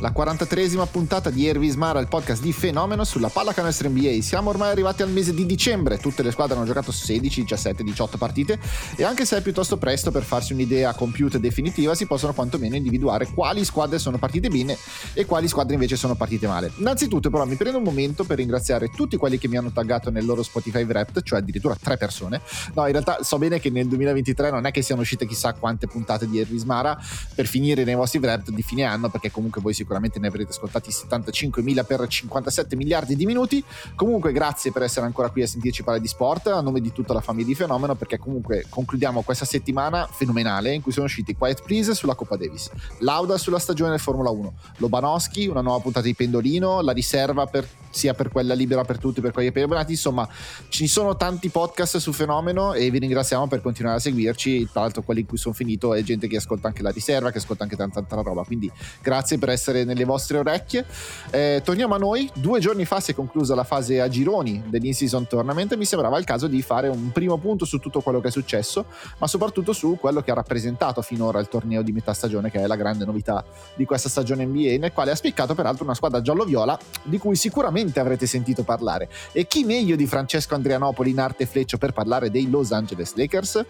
la 43esima puntata di Ervis Mara, il podcast di Fenomeno sulla pallacanestro NBA. Siamo ormai arrivati al mese di dicembre, tutte le squadre hanno giocato 16, 17, 18 partite e anche se è piuttosto presto per farsi un'idea compiuta e definitiva, si possono quantomeno individuare quali squadre sono partite bene e quali squadre invece sono partite male. Innanzitutto però mi prendo un momento per ringraziare tutti quelli che mi hanno taggato nel loro Spotify Wrapped, cioè addirittura tre persone. No, in realtà so bene che nel 2023 non è che siano uscite chissà quante puntate di Ervis Mara per finire nei vostri Wrapped di fine anno, perché comunque voi sicuramente sicuramente ne avrete ascoltati 75.000 per 57 miliardi di minuti. Comunque grazie per essere ancora qui a sentirci parlare di sport a nome di tutta la famiglia di Fenomeno perché comunque concludiamo questa settimana fenomenale in cui sono usciti Quiet Please sulla Coppa Davis, Lauda sulla stagione del Formula 1, Lobanowski, una nuova puntata di Pendolino, la riserva per sia per quella libera per tutti, per quelli abbonati. Insomma, ci sono tanti podcast su Fenomeno e vi ringraziamo per continuare a seguirci. Tra l'altro, quelli in cui sono finito è gente che ascolta anche la riserva, che ascolta anche tanta altra roba. Quindi, grazie per essere nelle vostre orecchie. Eh, torniamo a noi. Due giorni fa si è conclusa la fase a gironi dell'in-season tournament. Mi sembrava il caso di fare un primo punto su tutto quello che è successo, ma soprattutto su quello che ha rappresentato finora il torneo di metà stagione, che è la grande novità di questa stagione NBA, nel quale ha spiccato peraltro una squadra giallo-viola di cui sicuramente avrete sentito parlare. E chi meglio di Francesco Andrianopoli in arte e fleccio per parlare dei Los Angeles Lakers?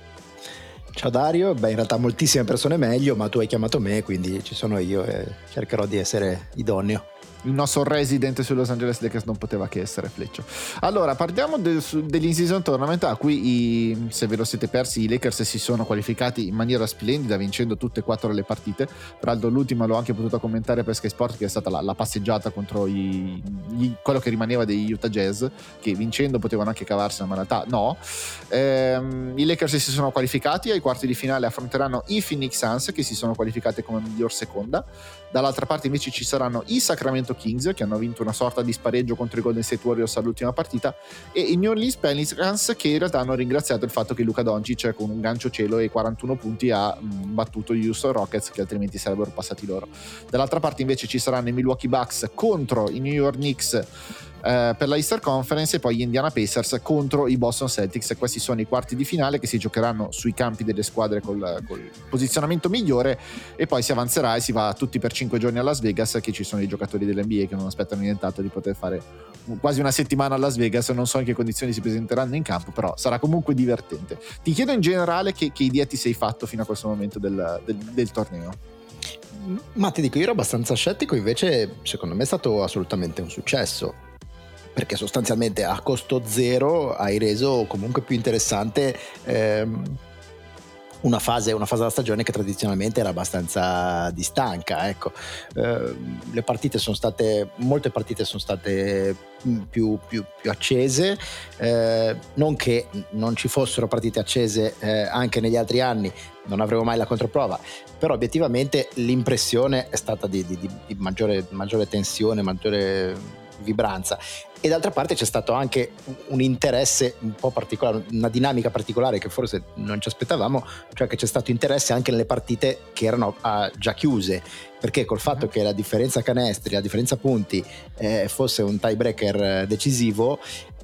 Ciao Dario, beh in realtà moltissime persone meglio, ma tu hai chiamato me, quindi ci sono io e cercherò di essere idoneo il nostro resident su Los Angeles Lakers non poteva che essere Fleccio. Allora, parliamo del, dell'in-season tournament a cui, i, se ve lo siete persi, i Lakers si sono qualificati in maniera splendida, vincendo tutte e quattro le partite. Peraltro l'ultima l'ho anche potuto commentare per Sky Sport, che è stata la, la passeggiata contro i, gli, quello che rimaneva degli Utah Jazz, che vincendo potevano anche cavarsela, ma in realtà no. Ehm, I Lakers si sono qualificati, ai quarti di finale affronteranno i Phoenix Suns, che si sono qualificati come miglior seconda. Dall'altra parte invece ci saranno i Sacramento Kings che hanno vinto una sorta di spareggio contro i Golden State Warriors all'ultima partita e i New Orleans Pelicans che in realtà hanno ringraziato il fatto che Luca Doncic con un gancio cielo e 41 punti ha battuto gli Houston Rockets che altrimenti sarebbero passati loro. Dall'altra parte invece ci saranno i Milwaukee Bucks contro i New York Knicks eh, per la Easter Conference e poi gli Indiana Pacers contro i Boston Celtics. Questi sono i quarti di finale che si giocheranno sui campi delle squadre col, col posizionamento migliore e poi si avanzerà e si va tutti per 5 giorni a Las Vegas che ci sono i giocatori dell'NBA che non aspettano nient'altro di poter fare quasi una settimana a Las Vegas. Non so in che condizioni si presenteranno in campo, però sarà comunque divertente. Ti chiedo in generale che, che idea ti sei fatto fino a questo momento del, del, del torneo. Ma ti dico, io ero abbastanza scettico, invece secondo me è stato assolutamente un successo perché sostanzialmente a costo zero hai reso comunque più interessante ehm, una, fase, una fase della stagione che tradizionalmente era abbastanza distanca. Ecco. Eh, le partite sono state, molte partite sono state mm, più, più, più accese, eh, non che non ci fossero partite accese eh, anche negli altri anni, non avremo mai la controprova, però obiettivamente l'impressione è stata di, di, di maggiore, maggiore tensione, maggiore vibranza e d'altra parte c'è stato anche un interesse un po' particolare, una dinamica particolare che forse non ci aspettavamo, cioè che c'è stato interesse anche nelle partite che erano uh, già chiuse, perché col fatto che la differenza canestri, la differenza punti eh, fosse un tiebreaker decisivo,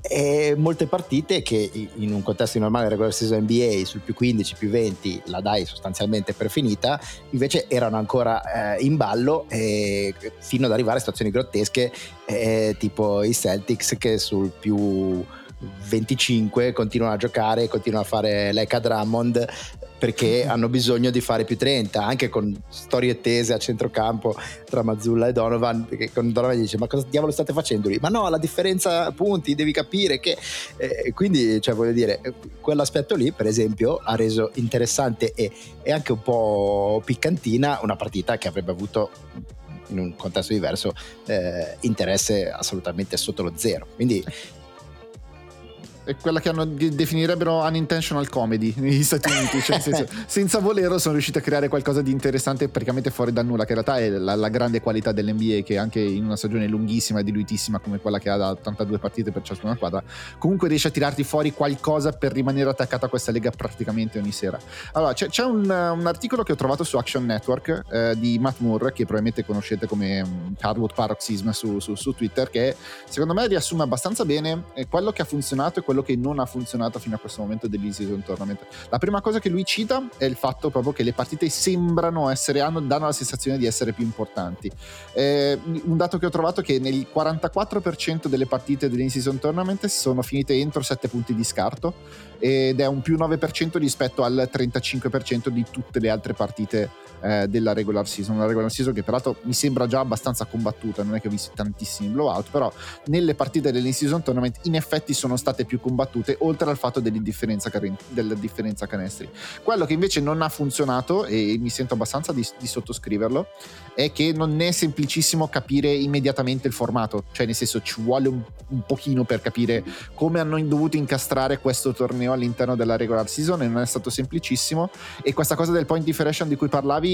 e molte partite che in un contesto normale regular season NBA sul più 15, più 20 la dai sostanzialmente per finita, invece erano ancora eh, in ballo eh, fino ad arrivare a situazioni grottesche eh, tipo i Celtics che sul più 25 continuano a giocare, continuano a fare l'Eka Drummond perché hanno bisogno di fare più 30 anche con storie tese a centrocampo tra Mazzulla e Donovan perché con Donovan dice ma cosa diavolo state facendo lì? Ma no la differenza punti devi capire che eh, quindi cioè voglio dire quell'aspetto lì per esempio ha reso interessante e, e anche un po' piccantina una partita che avrebbe avuto in un contesto diverso eh, interesse assolutamente sotto lo zero. Quindi è quella che hanno, definirebbero unintentional comedy negli Stati Uniti, cioè senso, senza volerlo sono riusciti a creare qualcosa di interessante praticamente fuori da nulla, che in realtà è la, la, grande qualità dell'NBA che anche in una stagione lunghissima e diluitissima come quella che ha da 82 partite per ciascuna squadra, comunque riesce a tirarti fuori qualcosa per rimanere attaccato a questa lega praticamente ogni sera. Allora, c'è, c'è un, un, articolo che ho trovato su Action Network eh, di Matt Moore, che probabilmente conoscete come um, Hardwood Paroxysm su, su, su, Twitter, che secondo me riassume abbastanza bene eh, quello che ha funzionato e quello che non ha funzionato fino a questo momento dell'Easyton Tournament. La prima cosa che lui cita è il fatto proprio che le partite sembrano essere, hanno, danno la sensazione di essere più importanti. Eh, un dato che ho trovato è che nel 44% delle partite dell'In-Season Tournament sono finite entro 7 punti di scarto ed è un più 9% rispetto al 35% di tutte le altre partite eh, della regular season. Una regular season che peraltro mi sembra già abbastanza combattuta, non è che ho visto tantissimi blowout, però nelle partite dell'in-season tournament in effetti sono state più combattute, oltre al fatto dell'indifferenza, della differenza canestri. Quello che invece non ha funzionato, e mi sento abbastanza di, di sottoscriverlo, è che non è semplicissimo capire immediatamente il formato, cioè nel senso ci vuole un, un pochino per capire come hanno dovuto incastrare questo torneo all'interno della regular season e non è stato semplicissimo e questa cosa del point differential di cui parlavi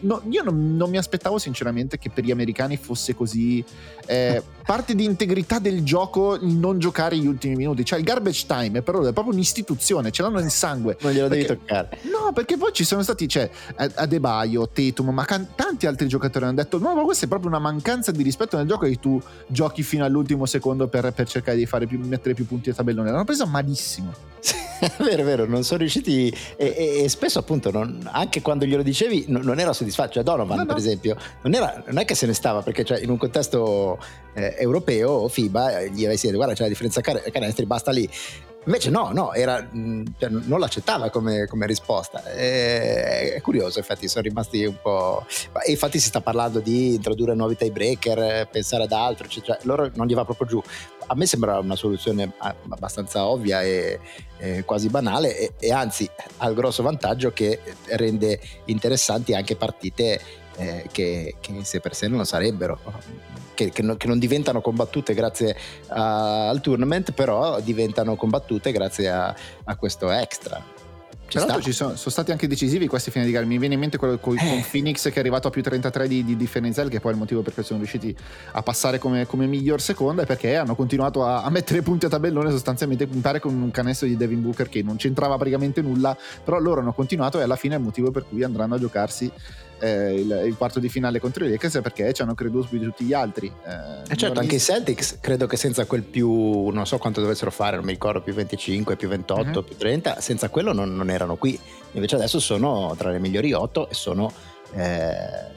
no, io non, non, mi aspettavo sinceramente che per gli americani fosse così eh, parte di integrità del gioco il non giocare gli ultimi minuti. Cioè il garbage time per loro è proprio un'istituzione ce l'hanno nel sangue. Non glielo perché, devi toccare. No perché poi ci sono stati cioè Adebayo, Tatum ma can- tanti altri giocatori hanno detto no ma questa è proprio una mancanza di rispetto nel gioco che tu giochi fino all'ultimo secondo per, per cercare di fare più, mettere più punti a tabellone. L'hanno presa malissimo. È vero, è vero, non sono riusciti e, e, e spesso appunto non, anche quando glielo dicevi non, non era soddisfatto, cioè Donovan no, per esempio non, era, non, è che se ne stava perché cioè, in un contesto eh, europeo FIBA gli avessi detto guarda c'è la differenza canestri, basta lì Invece no, no, era, cioè, non l'accettava come, come risposta. È, è, curioso, infatti sono rimasti un po'... E infatti si sta parlando di introdurre nuovi tiebreaker, pensare ad altro, cioè, loro non gli va proprio giù. A me sembra una soluzione abbastanza ovvia e, e quasi banale e, e anzi ha il grosso vantaggio che rende interessanti anche partite eh, che, che in sé per sé non lo sarebbero che, che, non, che non, diventano combattute grazie a, al tournament, però diventano combattute grazie a, a questo extra. Tra l'altro ci sono, sono, stati anche decisivi questi fine di gara. Mi viene in mente quello con, eh. con Phoenix che è arrivato a più 33 di, di differenziale, che poi è il motivo per cui sono riusciti a passare come, come miglior seconda, e perché hanno continuato a, a, mettere punti a tabellone sostanzialmente, pare con un canestro di Devin Booker che non c'entrava praticamente nulla, però loro hanno continuato e alla fine è il motivo per cui andranno a giocarsi eh, il, il, quarto di finale contro i Lakers perché ci hanno creduto più di tutti gli altri. Eh, eh certo, anche i Celtics credo che senza quel più, non so quanto dovessero fare, non mi ricordo, più 25, più 28, uh-huh. Mhm. più 30, senza quello non, non, erano qui. Invece adesso sono tra le migliori 8 e sono... Eh,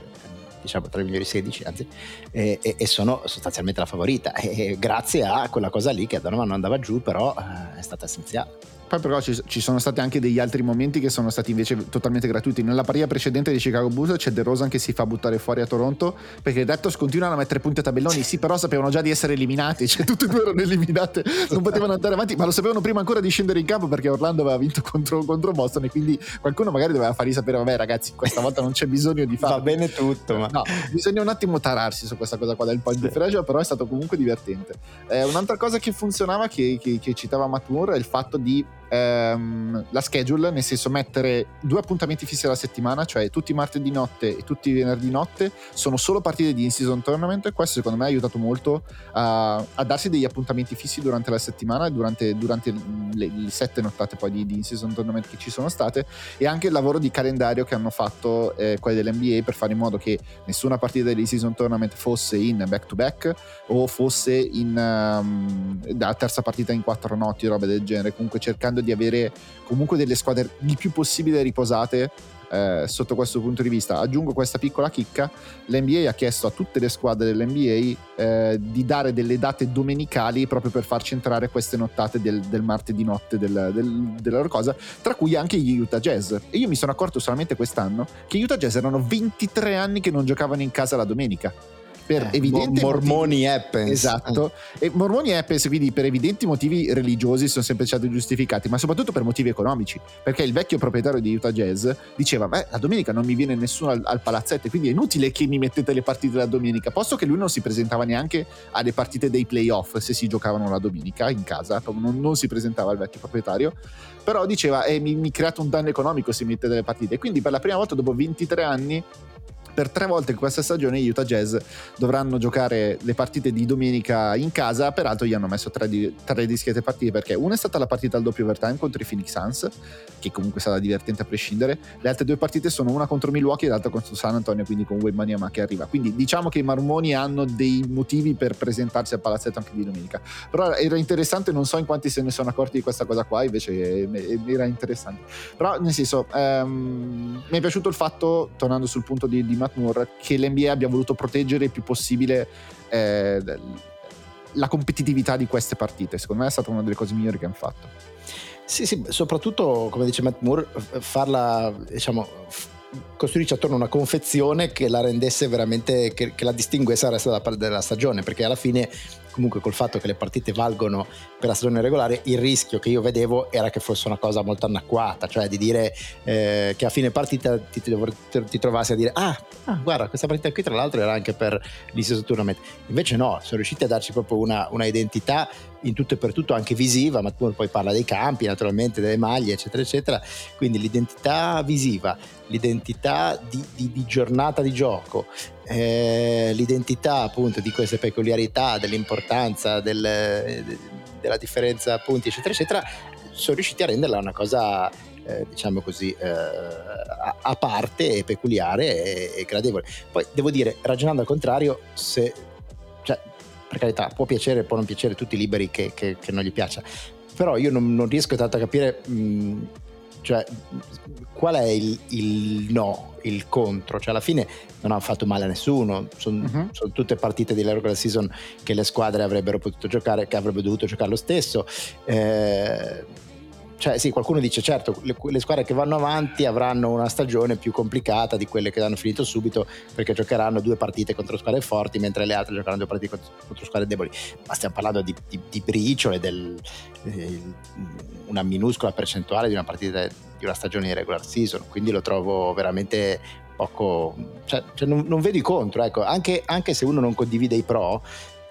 diciamo tra le migliori 16 anzi e, e, e sono sostanzialmente la favorita e, grazie a quella cosa lì che a Donovan non andava giù però eh, è stata essenziale poi però ci, ci, sono stati anche degli altri momenti che sono stati invece totalmente gratuiti. Nella partita precedente di Chicago Bulls c'è De Rosa che si fa buttare fuori a Toronto perché Raptors continuano a mettere punti a tabelloni. Sì, però sapevano già di essere eliminati, cioè tutte e due erano eliminate, non potevano andare avanti, ma lo sapevano prima ancora di scendere in campo perché Orlando aveva vinto contro, contro Boston e quindi qualcuno magari doveva fargli sapere, vabbè ragazzi, questa volta non c'è bisogno di fare. Va bene tutto, ma... No, bisogna un attimo tararsi su questa cosa qua del point sì. differential, però è stato comunque divertente. Eh, un'altra cosa che funzionava, che, che, che citava Matt Moore, è il fatto di ehm, la schedule, nel senso mettere due appuntamenti fissi alla settimana, cioè tutti martedì notte e tutti venerdì notte, sono solo partite di in-season tournament. Questo secondo me ha aiutato molto a, a darsi degli appuntamenti fissi durante la settimana e durante, durante le, le, sette nottate poi di, di in-season tournament che ci sono state e anche il lavoro di calendario che hanno fatto eh, quelli dell'NBA per fare in modo che nessuna partita dell'in-season tournament fosse in back-to-back o fosse in um, da terza partita in quattro notti, robe del genere, comunque cercando di avere comunque delle squadre il più possibile riposate eh, sotto questo punto di vista. Aggiungo questa piccola chicca, l'NBA ha chiesto a tutte le squadre dell'NBA eh, di dare delle date domenicali proprio per farci entrare queste nottate del, del martedì notte del, del, della loro cosa, tra cui anche gli Utah Jazz. E io mi sono accorto solamente quest'anno che gli Utah Jazz erano 23 anni che non giocavano in casa la domenica per eh, evidenti mormoni Eppens esatto. E mormoni Eppens quindi per evidenti motivi religiosi sono sempre stati giustificati ma soprattutto per motivi economici. Perché il vecchio proprietario di Utah Jazz diceva beh la domenica non mi viene nessuno al, al palazzetto quindi è inutile che mi mettete le partite la domenica. Posto che lui non si presentava neanche alle partite dei playoff se si giocavano la domenica in casa non, non si presentava il vecchio proprietario. Però diceva eh, mi, mi create un danno economico se mi mettete le partite. Quindi per la prima volta dopo 23 anni per tre volte in questa stagione gli Utah Jazz dovranno giocare le partite di domenica in casa, peraltro gli hanno messo tre, di, tre dischiette partite perché una è stata la partita al doppio overtime contro i Phoenix Suns, che comunque stata divertente a prescindere, le altre due partite sono una contro Milwaukee e l'altra contro San Antonio, quindi con Wade Maniama che arriva. Quindi diciamo che i Marmoni hanno dei motivi per presentarsi al palazzetto anche di domenica. Però era interessante, non so in quanti se ne sono accorti di questa cosa qua, invece era interessante. Però nel senso, um, mi è piaciuto il fatto, tornando sul punto di, di Matt che l'NBA abbia voluto proteggere il più possibile eh, la competitività di queste partite. Secondo me è stata una delle cose migliori che hanno fatto. Sì, sì, soprattutto come dice Matt Moore, farla, diciamo, costruirci attorno a una confezione che la rendesse veramente, che, che la distinguesse dal resto della stagione, perché alla fine comunque col fatto che le partite valgono per la stagione regolare, il rischio che io vedevo era che fosse una cosa molto anacquata, cioè di dire eh, che a fine partita ti, ti, ti, trovassi a dire ah, ah, guarda questa partita qui tra l'altro era anche per l'Isis Tournament, invece no, sono riusciti a darci proprio una, una identità in tutto e per tutto anche visiva, ma poi parla dei campi, naturalmente delle maglie, eccetera, eccetera. Quindi l'identità visiva, l'identità di, di, di giornata di gioco, eh, l'identità appunto di queste peculiarità, dell'importanza, del, della differenza punti, eccetera, eccetera, sono riusciti a renderla una cosa eh, diciamo così, eh, a, parte e peculiare e, e, gradevole. Poi devo dire, ragionando al contrario, se cioè, per carità, può piacere, può non piacere, tutti liberi che, che, che non gli piaccia, però io non, non riesco tanto a capire mh, cioè, qual è il, il, no, il contro, cioè alla fine non hanno fatto male a nessuno, sono, uh-huh. son tutte partite di regular season che le squadre avrebbero potuto giocare, che avrebbero dovuto giocare lo stesso. Eh, cioè sì, qualcuno dice certo, le, le, squadre che vanno avanti avranno una stagione più complicata di quelle che hanno finito subito perché giocheranno due partite contro squadre forti mentre le altre giocheranno due partite contro, contro squadre deboli. Ma stiamo parlando di, di, di briciole, del, eh, una minuscola percentuale di una partita di una stagione di regular season, quindi lo trovo veramente poco... Cioè, cioè non, non, vedo i contro, ecco, anche, anche se uno non condivide i pro,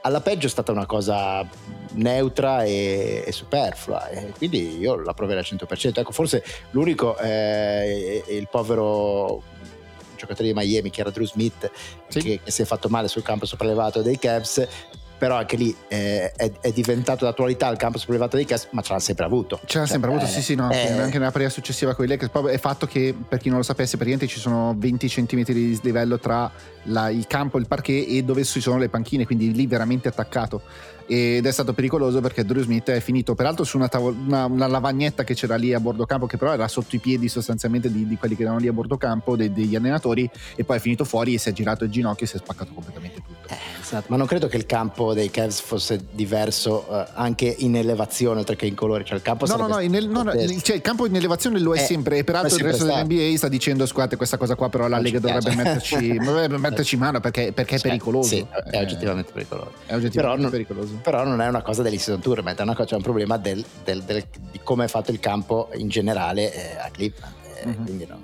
alla peggio è stata una cosa neutra e, e superflua e quindi io la proverei al 100% ecco forse l'unico è, è il povero giocatore di Miami che era Drew Smith sì. che, che, si è fatto male sul campo sopraelevato dei Cavs però anche lì eh, è, è, diventato d'attualità il campo privato dei Cavs, ma ce l'ha sempre avuto. Ce l'ha cioè, sempre avuto, eh, sì, sì, no, eh, anche nella partita successiva con i Lakers. Poi è fatto che, per chi non lo sapesse, praticamente ci sono 20 cm di dislivello tra la, il campo, il parquet e dove ci sono le panchine, quindi lì veramente attaccato ed è stato pericoloso perché Drew Smith è finito peraltro su una, tavol- una, una, lavagnetta che c'era lì a bordo campo che però era sotto i piedi sostanzialmente di, di quelli che erano lì a bordo campo de- degli allenatori e poi è finito fuori e si è girato il ginocchio e si è spaccato completamente tutto eh, esatto. ma non credo che il campo dei Cavs fosse diverso uh, anche in elevazione oltre che in colore cioè il campo no no no, il, no, no cioè, il campo in elevazione lo è, è sempre e peraltro il resto stato. dell'NBA sta dicendo scusate questa cosa qua però la Lega dovrebbe metterci, dovrebbe metterci mano perché, perché è cioè, pericoloso sì, è eh, oggettivamente pericoloso è oggettivamente però, pericoloso però non è una cosa dell'Istituto Tournament, è una cosa, c'è un problema del, del, del, di come è fatto il campo in generale eh, a Cleveland. Eh, mm-hmm. Quindi no.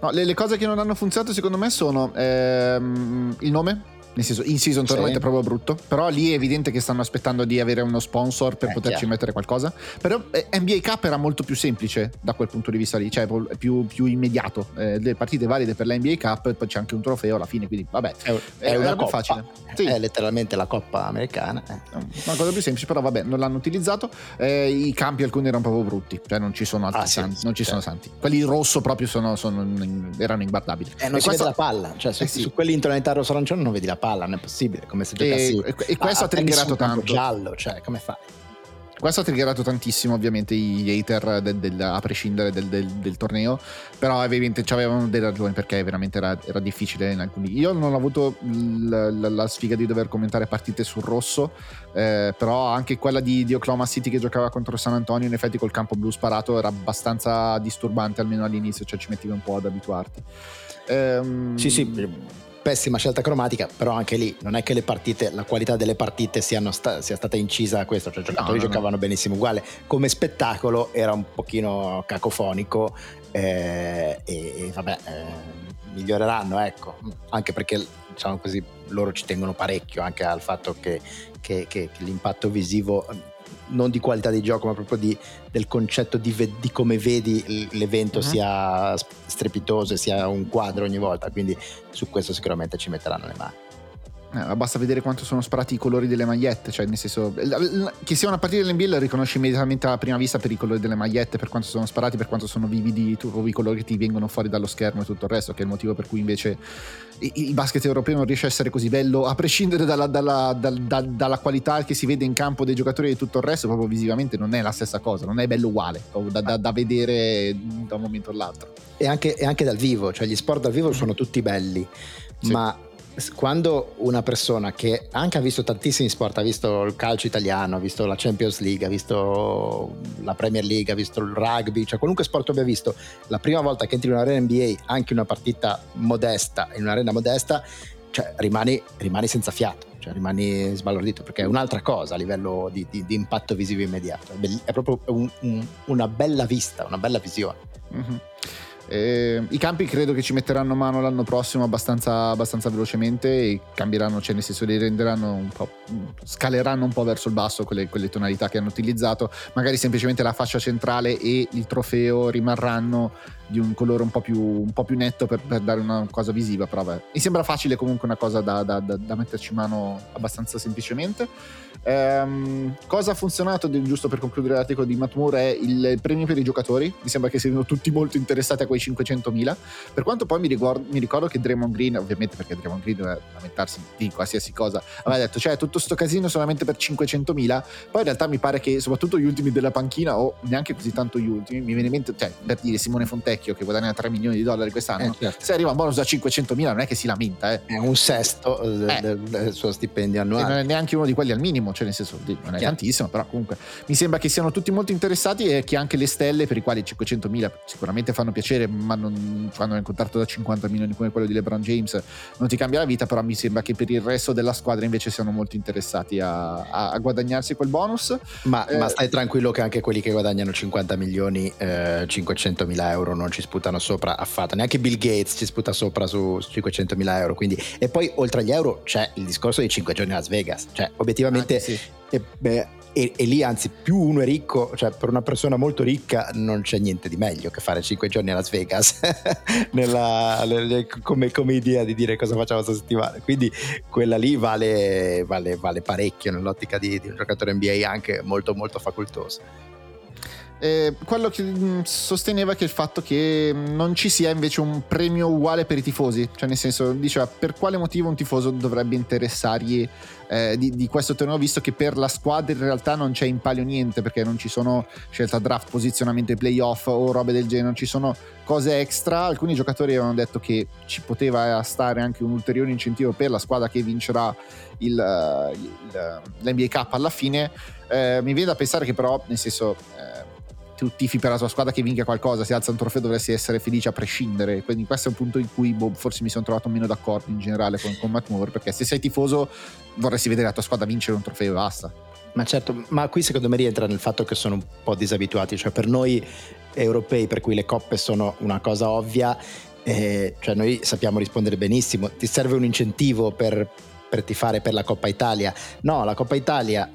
No, le, le, cose che non hanno funzionato secondo me sono ehm, il nome nel senso, in season tournament sì. è proprio brutto. Però lì è evidente che stanno aspettando di avere uno sponsor per eh, poterci chiaro. mettere qualcosa. Però eh, NBA Cup era molto più semplice da quel punto di vista lì, cioè più, più immediato. Eh, le partite valide per la NBA Cup, poi c'è anche un trofeo alla fine, quindi vabbè, è, è, è una coppa. facile. Sì. È letteralmente la coppa americana. Eh. Una cosa più semplice, però vabbè, non l'hanno utilizzato. Eh, I campi alcuni erano proprio brutti, cioè non ci sono altri ah, santi, sì, non ci certo. sono santi. Quelli rosso proprio sono, sono, erano inguardabili. Eh, non e si questo... vede la palla, cioè su, eh, sì. su quelli in tonalità rosso-arancione non vedi la palla, non è possibile come se giocassi e, e questo ha triggerato tanto. giallo cioè come fai questo ha triggerato tantissimo ovviamente gli hater del, del, a prescindere del, del, torneo però ovviamente avevano delle ragioni perché veramente era, era, difficile in alcuni. Io non ho avuto la, la, la sfiga di dover commentare partite sul rosso eh, però anche quella di, di, Oklahoma City che giocava contro San Antonio in effetti col campo blu sparato era abbastanza disturbante almeno all'inizio cioè ci mettevi un po' ad abituarti. Ehm, sì sì pessima scelta cromatica, però anche lì non è che le partite, la qualità delle partite sta, sia stata incisa a questo, cioè i giocatori no, no, giocavano no. benissimo uguale, come spettacolo era un pochino cacofonico eh, e, e, vabbè, eh, miglioreranno, ecco, anche perché diciamo così loro ci tengono parecchio anche al fatto che, che, che, che l'impatto visivo non di qualità di gioco, ma proprio di, del concetto di, ve- di, come vedi l'evento uh-huh. sia strepitoso e sia un quadro ogni volta. Quindi su questo sicuramente ci metteranno le mani. Eh, basta vedere quanto sono sparati i colori delle magliette, cioè nel senso che sia una partita dell'NBA la riconosci immediatamente alla prima vista per i colori delle magliette, per quanto sono sparati, per quanto sono vividi tu, i colori che ti vengono fuori dallo schermo e tutto il resto, che è il motivo per cui invece il basket europeo non riesce a essere così bello, a prescindere dalla, dalla, dalla, dalla, qualità che si vede in campo dei giocatori e tutto il resto, proprio visivamente non è la stessa cosa, non è bello uguale da, da, da vedere da un momento all'altro. E anche, e anche, dal vivo, cioè gli sport dal vivo sono tutti belli, sì. ma quando una persona che anche ha visto tantissimi sport, ha visto il calcio italiano, ha visto la Champions League, ha visto la Premier League, ha visto il rugby, cioè qualunque sport abbia visto, la prima volta che entri in un'arena NBA, anche una partita modesta, in un'arena modesta, cioè rimani, rimani senza fiato, cioè rimani sbalordito perché è un'altra cosa a livello di, di, di impatto visivo immediato, è proprio un, un, una bella vista, una bella visione. Mm-hmm. Eh, I campi credo che ci metteranno mano l'anno prossimo abbastanza, abbastanza velocemente e cambieranno, cioè nel senso li renderanno un po', scaleranno un po' verso il basso quelle, quelle tonalità che hanno utilizzato, magari semplicemente la fascia centrale e il trofeo rimarranno di un colore un po' più, un po più netto per, per, dare una cosa visiva, però beh, mi sembra facile comunque una cosa da, da, da, da metterci mano abbastanza semplicemente. Um, cosa ha funzionato, giusto per concludere l'articolo di Matt Moore, è il premio per i giocatori. Mi sembra che siano tutti molto interessati a quei 500.000. Per quanto poi mi, ricordo, mi ricordo che Draymond Green, ovviamente perché Draymond Green deve lamentarsi di qualsiasi cosa, aveva detto, cioè tutto sto casino solamente per 500.000. Poi in realtà mi pare che soprattutto gli ultimi della panchina, o neanche così tanto gli ultimi, mi viene in mente, cioè per dire Simone Fontecchio che guadagna 3 milioni di dollari quest'anno, eh, certo. se arriva un bonus da 500.000 non è che si lamenta. Eh. È un sesto del, eh. del, del suo stipendio annuale. E non è neanche uno di quelli al minimo, cioè nel senso non è Chiaro. tantissimo, però comunque mi sembra che siano tutti molto interessati e che anche le stelle, per i quali 500.000 sicuramente fanno piacere, ma non fanno un contratto da 50 milioni come quello di LeBron James, non ti cambia la vita, però mi sembra che per il resto della squadra invece siano molto interessati a, a, a guadagnarsi quel bonus. Ma, eh, ma, stai tranquillo che anche quelli che guadagnano 50 milioni, eh, 500 mila euro non ci sputano sopra affatto, neanche Bill Gates ci sputa sopra su, su 500 mila euro. Quindi, e poi oltre agli euro c'è il discorso dei 5 giorni a Las Vegas, cioè obiettivamente sì. E, beh, e, e, lì anzi più uno è ricco, cioè per una persona molto ricca non c'è niente di meglio che fare 5 giorni a Las Vegas nella, come, come, idea di dire cosa facciamo questa settimana. Quindi quella lì vale, vale, vale parecchio nell'ottica di, di un giocatore NBA anche molto molto facoltoso. Eh, quello che mm, sosteneva che il fatto che non ci sia invece un premio uguale per i tifosi, cioè nel senso diceva per quale motivo un tifoso dovrebbe interessargli eh, di, di, questo torneo visto che per la squadra in realtà non c'è in palio niente perché non ci sono scelta draft, posizionamento playoff o robe del genere, non ci sono cose extra, alcuni giocatori avevano detto che ci poteva stare anche un ulteriore incentivo per la squadra che vincerà il, il, l'NBA Cup alla fine, eh, mi viene da pensare che però nel senso eh, tu tifi per la tua squadra che vinca qualcosa, se alza un trofeo dovresti essere felice a prescindere. Quindi questo è un punto in cui boh, forse mi sono trovato meno d'accordo in generale con, con Matt Moore, perché se sei tifoso vorresti vedere la tua squadra vincere un trofeo e basta. Ma certo, ma qui secondo me rientra nel fatto che sono un po' disabituati, cioè per noi europei per cui le coppe sono una cosa ovvia, eh, cioè noi sappiamo rispondere benissimo, ti serve un incentivo per, per tifare per la Coppa Italia. No, la Coppa Italia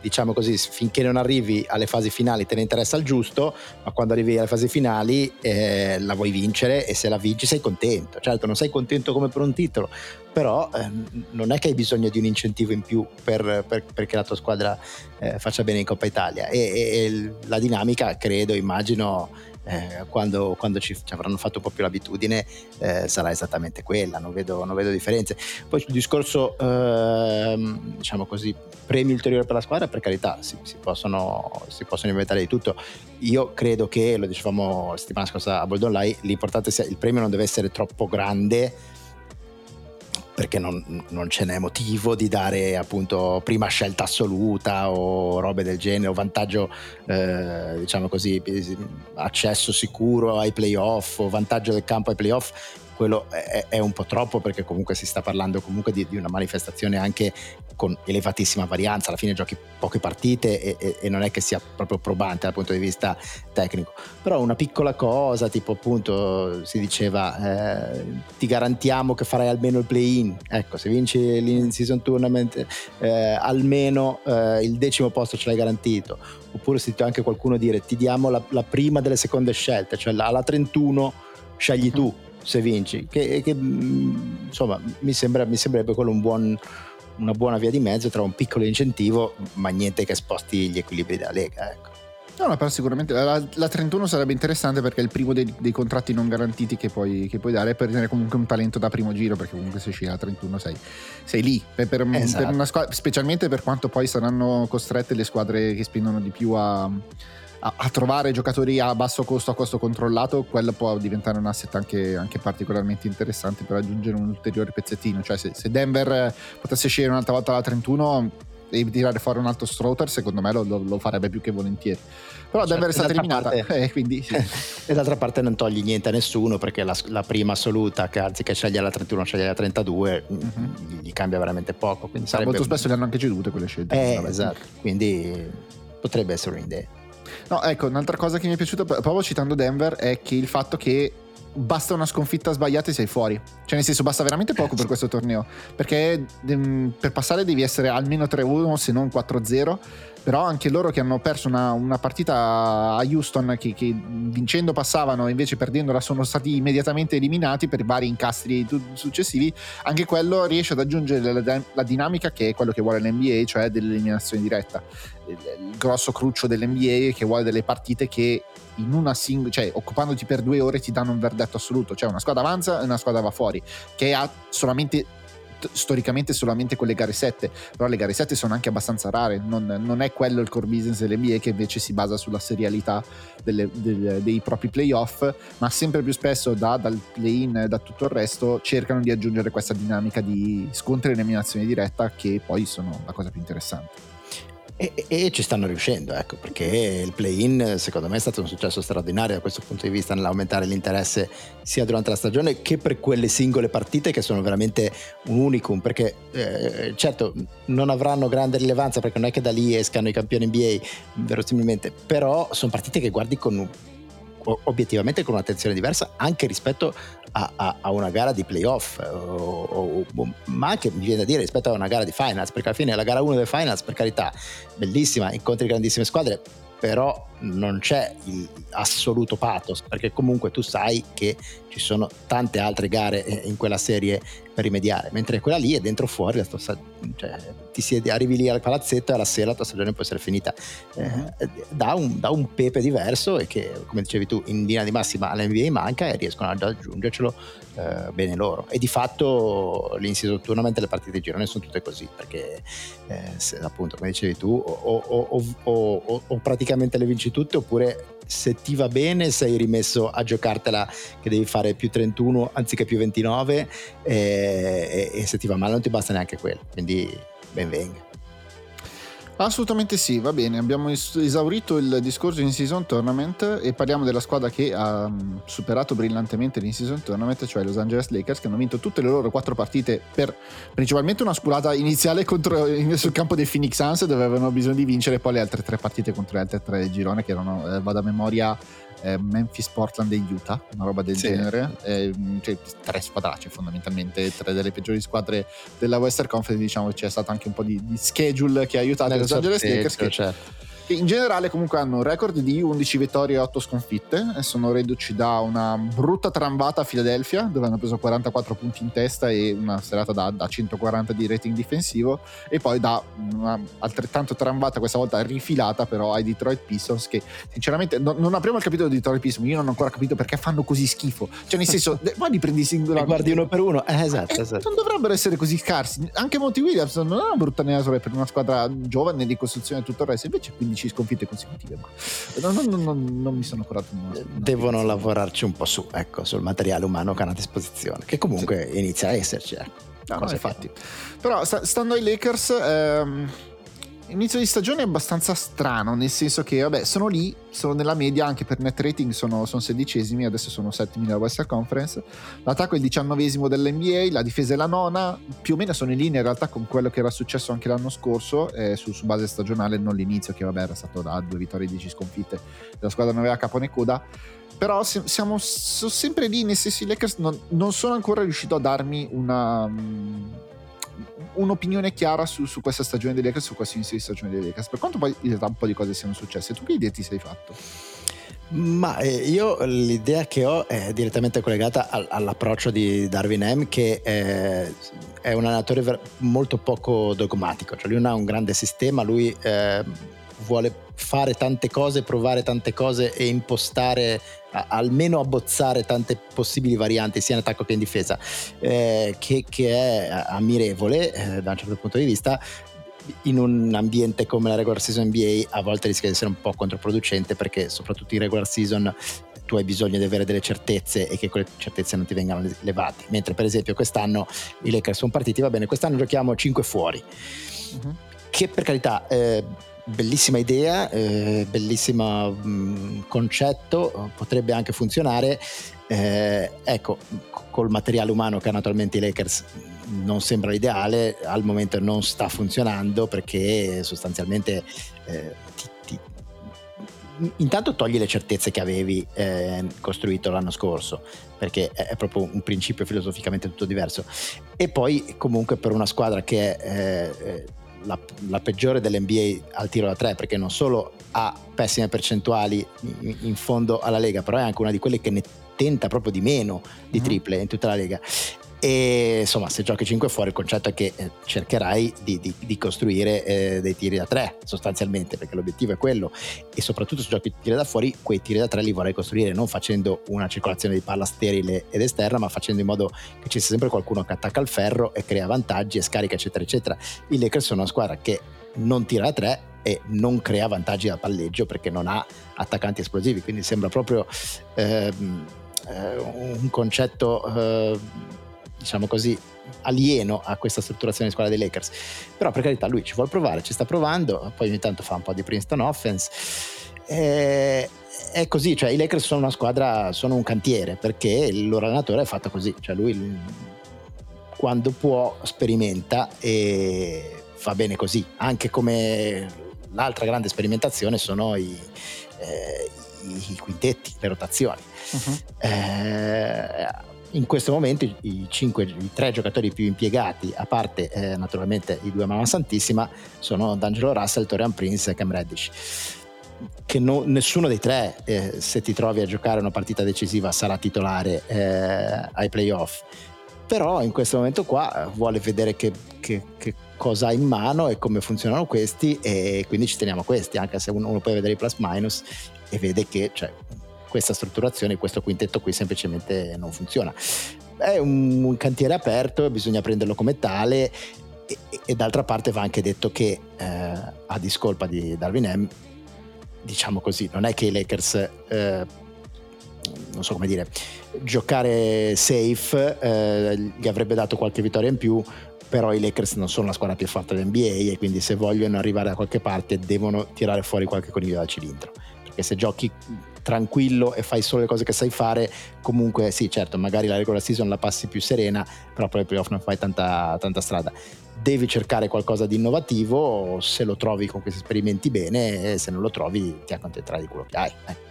diciamo così, finché non arrivi alle fasi finali te ne interessa il giusto, ma quando arrivi alle fasi finali eh, la vuoi vincere e se la vinci sei contento. Certo, non sei contento come per un titolo, però eh, non è che hai bisogno di un incentivo in più per, per, perché la tua squadra eh, faccia bene in Coppa Italia. E, e, e la dinamica, credo, immagino eh, quando, quando ci, ci, avranno fatto un po' più l'abitudine eh, sarà esattamente quella, non vedo, non vedo, differenze. Poi sul discorso, ehm, diciamo così, premi ulteriori per la squadra, per carità, si, si, possono, si, possono, inventare di tutto. Io credo che, lo dicevamo la settimana scorsa a Bold Online, l'importante sia il premio non deve essere troppo grande perché non, non, ce n'è motivo di dare appunto prima scelta assoluta o robe del genere o vantaggio eh, diciamo così accesso sicuro ai playoff o vantaggio del campo ai playoff quello è, è, un po' troppo perché comunque si sta parlando comunque di, di, una manifestazione anche con elevatissima varianza, alla fine giochi poche partite e, e, e, non è che sia proprio probante dal punto di vista tecnico, però una piccola cosa tipo appunto si diceva eh, ti garantiamo che farai almeno il play-in, ecco se vinci l'in-season tournament eh, almeno eh, il decimo posto ce l'hai garantito, oppure ho sentito anche qualcuno dire ti diamo la, la prima delle seconde scelte, cioè alla 31 scegli tu se vinci, che, che mm, insomma mi, sembra, mi sembrerebbe quello un buon, una buona via di mezzo tra un piccolo incentivo, ma niente che sposti gli equilibri della Lega. Ecco. No, no, però sicuramente la, la, 31 sarebbe interessante perché è il primo dei, dei contratti non garantiti che puoi, che puoi, dare per tenere comunque un talento da primo giro perché comunque se esci alla 31 sei, sei lì per, per, esatto. per squadra, specialmente per quanto poi saranno costrette le squadre che spendono di più a a, a, trovare giocatori a basso costo, a costo controllato, quello può diventare un asset anche, anche particolarmente interessante per aggiungere un ulteriore pezzettino. Cioè, se, se Denver potesse scegliere un'altra volta la 31 e tirare fuori un altro Strother, secondo me lo, lo, lo farebbe più che volentieri. Però certo, Denver è stata eliminata, parte, eh, quindi sì. e d'altra parte non togli niente a nessuno perché la, la prima assoluta, che anziché scegliere la 31, sceglie la 32, mm-hmm. gli cambia veramente poco. Quindi sarebbe... Molto spesso le hanno anche cedute quelle scelte. Eh, esatto, quindi potrebbe essere un'idea. No, ecco, un'altra cosa che mi è piaciuta, proprio citando Denver, è che il fatto che basta una sconfitta sbagliata e sei fuori. Cioè, nel senso, basta veramente poco per questo torneo. Perché um, per passare devi essere almeno 3-1, se non 4-0 però anche loro che hanno perso una, una partita a Houston che, che, vincendo passavano e invece perdendola sono stati immediatamente eliminati per vari incastri successivi anche quello riesce ad aggiungere la, la dinamica che è quello che vuole l'NBA cioè dell'eliminazione diretta il, grosso cruccio dell'NBA che vuole delle partite che in una singola, cioè occupandoti per due ore ti danno un verdetto assoluto, cioè una squadra avanza e una squadra va fuori, che ha solamente storicamente solamente con le gare 7, però le gare 7 sono anche abbastanza rare, non, non è quello il core business dell'NBA che invece si basa sulla serialità delle, delle, dei propri playoff, ma sempre più spesso da, dal play-in e da tutto il resto cercano di aggiungere questa dinamica di scontri e eliminazione diretta che poi sono la cosa più interessante. E, e, ci stanno riuscendo, ecco, perché il play-in secondo me è stato un successo straordinario da questo punto di vista nell'aumentare l'interesse sia durante la stagione che per quelle singole partite che sono veramente un unicum, perché eh, certo non avranno grande rilevanza perché non è che da lì escano i campioni NBA verosimilmente, però sono partite che guardi con obiettivamente con un'attenzione diversa anche rispetto a, a, a una gara di playoff, o, o, ma anche mi viene da dire rispetto a una gara di finals, perché alla fine la gara 1 del finals, per carità, bellissima, incontri grandissime squadre, però non c'è assoluto pathos, perché comunque tu sai che ci sono tante altre gare eh, in quella serie per rimediare, mentre quella lì è dentro fuori, la tua, cioè, ti siedi, arrivi lì al palazzetto e alla sera la tua stagione può essere finita. Eh, mhm. da, un, da, un, pepe diverso e che, come dicevi tu, in linea di massima all'NBA manca e riescono ad aggiungercelo eh, bene loro. E di fatto l'in-season tournament le partite di girone sono tutte così, perché eh, se, appunto, come dicevi tu, o, o, o, o praticamente le vinci tutte oppure se ti va bene sei rimesso a giocartela che devi fare più 31 anziché più 29 e, e, e se ti va male non ti basta neanche quello. Quindi ben venga Assolutamente sì, va bene. Abbiamo esaurito il discorso in season tournament e parliamo della squadra che ha mm, superato brillantemente l'in season tournament, cioè Los Angeles Lakers, che hanno vinto tutte le loro quattro partite per principalmente una sculata iniziale contro, sul campo dei Phoenix Suns, dove avevano bisogno di vincere, poi le altre tre partite contro le altre tre del girone, che erano, eh, vado a memoria, eh, Memphis, Portland e Utah, una roba del sì. genere. Eh, cioè, tre squadracce fondamentalmente, tre delle peggiori squadre della Western Conference. Diciamo che c'è stato anche un po' di, di schedule che ha aiutato i Los Angeles Lakers. Certo che in generale comunque hanno un record di 11 vittorie e 8 sconfitte e sono reduci da una brutta trambata a Philadelphia dove hanno preso 44 punti in testa e una serata da, da 140 di rating difensivo e poi da una altrettanto trambata questa volta rifilata però ai Detroit Pistons che sinceramente no, non apriamo il capitolo di Detroit Pistons io non ho ancora capito perché fanno così schifo. Cioè nel senso ma li prendi singolarmente. Guardi uno per uno. Eh, esatto, eh, esatto. non dovrebbero essere così scarsi. Anche Monty Williams non è una brutta nera per una squadra giovane di costruzione e tutto il resto invece 15 15 sconfitte consecutive, ma non, non, non, non mi sono curato. Devono lavorarci un po' su, ecco, sul materiale umano che hanno a disposizione, che comunque sì. inizia a esserci. Ecco. No, no, infatti. Però stando ai Lakers... Ehm, inizio di stagione è abbastanza strano, nel senso che, vabbè, sono lì, sono nella media, anche per net rating sono, sono sedicesimi, adesso sono settimi nella Western Conference. L'attacco è il diciannovesimo dell'NBA, la difesa è la nona, più o meno sono in linea in realtà con quello che era successo anche l'anno scorso, eh, su, su, base stagionale, non l'inizio, che vabbè era stato da due vittorie e dieci sconfitte, la squadra non aveva capo né coda. Però siamo sempre lì, nel senso i Lakers non, non sono ancora riuscito a darmi una un'opinione chiara su, su, questa stagione dei Lakers, su questo inizio di stagione dei Lakers. Per quanto poi in realtà un po' di cose siano successe, tu che idea ti sei fatto? Ma eh, io l'idea che ho è direttamente collegata al, all'approccio di Darwin M, che è, è un allenatore ver- molto poco dogmatico, cioè lui non ha un grande sistema, lui eh, vuole fare tante cose, provare tante cose e impostare, almeno abbozzare tante possibili varianti sia in attacco che in difesa, eh, che, che, è ammirevole eh, da un certo punto di vista. In un ambiente come la regular season NBA a volte rischia di essere un po' controproducente perché soprattutto in regular season tu hai bisogno di avere delle certezze e che quelle certezze non ti vengano levate. Mentre per esempio quest'anno i Lakers sono partiti, va bene, quest'anno giochiamo 5 fuori. Uh-huh. Che per carità eh, bellissima idea, eh, bellissimo mm, concetto, potrebbe anche funzionare. Eh, ecco, col materiale umano che hanno attualmente i Lakers non sembra l'ideale, al momento non sta funzionando perché sostanzialmente eh, ti, ti, intanto togli le certezze che avevi eh, costruito l'anno scorso, perché è, proprio un principio filosoficamente tutto diverso. E poi comunque per una squadra che è eh, la, la, peggiore dell'NBA al tiro da tre perché non solo ha pessime percentuali in, in, fondo alla Lega, però è anche una di quelle che ne tenta proprio di meno di mm-hmm. triple in tutta la Lega e insomma se giochi 5 fuori il concetto è che eh, cercherai di, di, di costruire eh, dei tiri da 3 sostanzialmente perché l'obiettivo è quello. E soprattutto se giochi tiri da fuori quei tiri da 3 li vorrai costruire non facendo una circolazione di palla sterile ed esterna ma facendo in modo che ci sia sempre qualcuno che attacca il ferro e crea vantaggi e scarica eccetera eccetera. I Lakers sono una squadra che non tira da 3 e non crea vantaggi da palleggio perché non ha attaccanti esplosivi. Quindi sembra proprio ehm, eh, un concetto eh, diciamo così, alieno a questa strutturazione di squadra dei Lakers. Però per carità lui ci vuole provare, ci sta provando, poi ogni tanto fa un po' di Princeton offense. E è così, cioè i Lakers sono una squadra, sono un cantiere perché il loro allenatore è fatto così, cioè lui quando può sperimenta e fa bene così, anche come l'altra grande sperimentazione sono i, eh, i quintetti, le rotazioni. Uh-huh. Eh, in questo momento i, cinque, i tre giocatori più impiegati, a parte eh, naturalmente i due Mamma Santissima, sono D'Angelo Russell, Torian Prince e Cam Reddish. Che no, nessuno dei tre, eh, se ti trovi a giocare una partita decisiva, sarà titolare eh, ai playoff. Però in questo momento qua eh, vuole vedere che, che, che, cosa ha in mano e come funzionano questi, e quindi ci teniamo questi, anche se uno, uno può vedere i plus minus e vede che cioè, questa strutturazione, questo quintetto qui semplicemente non funziona. È un, un cantiere aperto, bisogna prenderlo come tale e, e d'altra parte va anche detto che eh, a discolpa di Darwin M, diciamo così, non è che i Lakers... Eh, non so come dire, giocare safe eh, gli avrebbe dato qualche vittoria in più, però i Lakers non sono la squadra più forte dell'NBA e quindi se vogliono arrivare da qualche parte devono tirare fuori qualche coniglio dal cilindro. Perché se giochi tranquillo e fai solo le cose che sai fare, comunque sì, certo, magari la regular season la passi più serena, però poi ai playoff non fai tanta, tanta strada. Devi cercare qualcosa di innovativo, se lo trovi con questi esperimenti bene, e se non lo trovi ti accontenterai di quello che hai. Eh.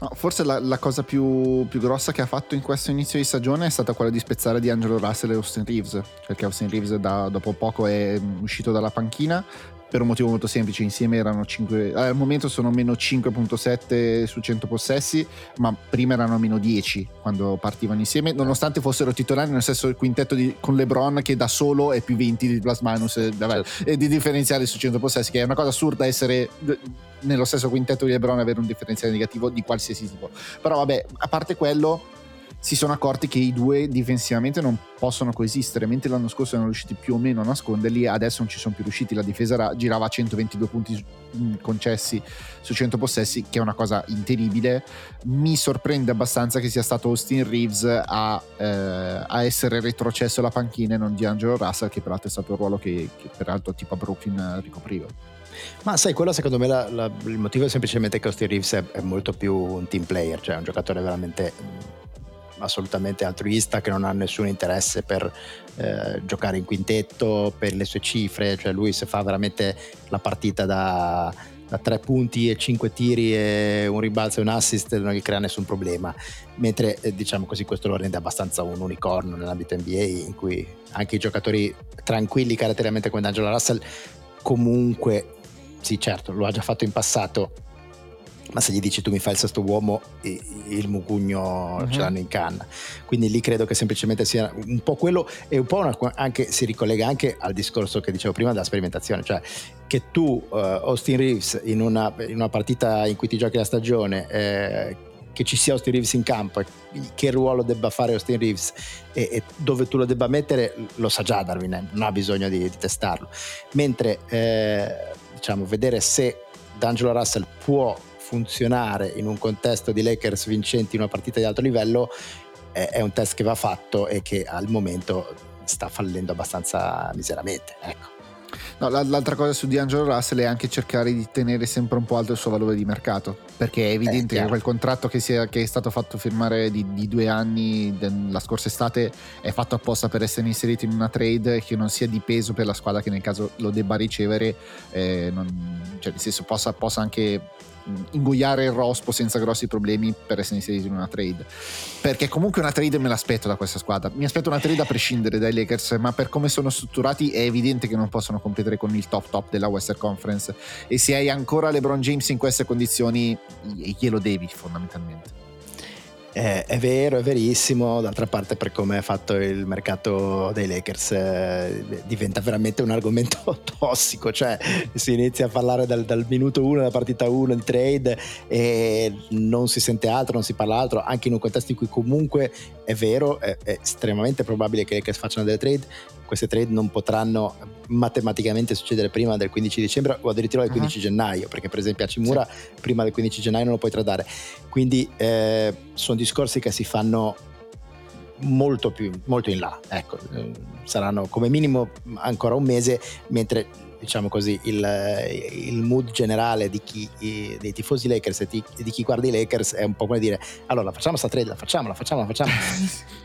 No, forse la, la cosa più, più, grossa che ha fatto in questo inizio di stagione è stata quella di spezzare di Angelo Russell e Austin Reeves, perché Austin Reeves da, dopo poco è uscito dalla panchina, per un motivo molto semplice, insieme erano 5, al momento sono meno 5.7 su 100 possessi, ma prima erano meno 10 quando partivano insieme, nonostante fossero titolari nel senso il quintetto di, con LeBron che da solo è più 20 di plus minus e, vabbè, certo. e di differenziale su 100 possessi, che è una cosa assurda essere nello stesso quintetto di LeBron avere un differenziale negativo di qualsiasi tipo. Però vabbè, a parte quello si sono accorti che i due difensivamente non possono coesistere, mentre l'anno scorso erano riusciti più o meno a nasconderli, adesso non ci sono più riusciti, la difesa girava a 122 punti mm, concessi su 100 possessi, che è una cosa intenibile, mi sorprende abbastanza che sia stato Austin Reeves a, eh, a essere retrocesso alla panchina e non di Angelo Russell, che peraltro è stato il ruolo che, che peraltro tipo a Brooklyn ricopriva. Ma sai, quello secondo me la, la, il motivo è semplicemente che Austin Reeves è, è, molto più un team player, cioè un giocatore veramente assolutamente altruista che non ha nessun interesse per eh, giocare in quintetto, per le sue cifre, cioè lui se fa veramente la partita da, da tre punti e cinque tiri e un ribalzo e un assist non gli crea nessun problema. Mentre eh, diciamo così questo lo rende abbastanza un unicorno nell'ambito NBA in cui anche i giocatori tranquilli caratterialmente come D'Angelo Russell comunque sì certo lo ha già fatto in passato ma se gli dici tu mi fai il sesto uomo il mugugno uh-huh. ce l'hanno in canna quindi lì credo che semplicemente sia un po' quello e un po' una, anche, si ricollega anche al discorso che dicevo prima della sperimentazione cioè che tu uh, Austin Reeves in una, in una, partita in cui ti giochi la stagione eh, che ci sia Austin Reeves in campo che ruolo debba fare Austin Reeves e, e, dove tu lo debba mettere lo sa già Darwin eh, non ha bisogno di, di testarlo mentre eh, diciamo vedere se D'Angelo Russell può funzionare in un contesto di Lakers vincenti in una partita di alto livello è, è un test che va fatto e che al momento sta fallendo abbastanza miseramente. Ecco. No, l'altra cosa su D'Angelo Russell è anche cercare di tenere sempre un po' alto il suo valore di mercato, perché è evidente eh, che quel contratto che, sia, che, è stato fatto firmare di, di due anni la scorsa estate è fatto apposta per essere inserito in una trade che non sia di peso per la squadra che nel caso lo debba ricevere, eh, non, cioè nel senso possa, possa anche ingoiare il rospo senza grossi problemi per essere inserito in una trade. Perché comunque una trade me l'aspetto da questa squadra. Mi aspetto una trade a prescindere dai Lakers, ma per come sono strutturati è evidente che non possono competere con il top top della Western Conference. E se hai ancora LeBron James in queste condizioni, glielo devi fondamentalmente. Eh, è vero, è verissimo, d'altra parte per come è fatto il mercato dei Lakers eh, diventa veramente un argomento tossico, cioè si inizia a parlare dal, dal minuto 1 della partita 1 di trade e non si sente altro, non si parla altro, anche in un contesto in cui comunque è vero, è, è estremamente probabile che i Lakers facciano delle trade, queste trade non potranno matematicamente succedere prima del 15 dicembre o addirittura del 15 uh-huh. gennaio, perché per esempio a Cimura sì. prima del 15 gennaio non lo puoi tradare. Quindi eh, sono discorsi che si fanno molto più molto in là, ecco, eh, saranno come minimo ancora un mese, mentre diciamo così, il, il, mood generale di chi, dei tifosi Lakers e di, di, chi guarda i Lakers è un po' come dire allora facciamo sta trade, la facciamo, la facciamo, la facciamo.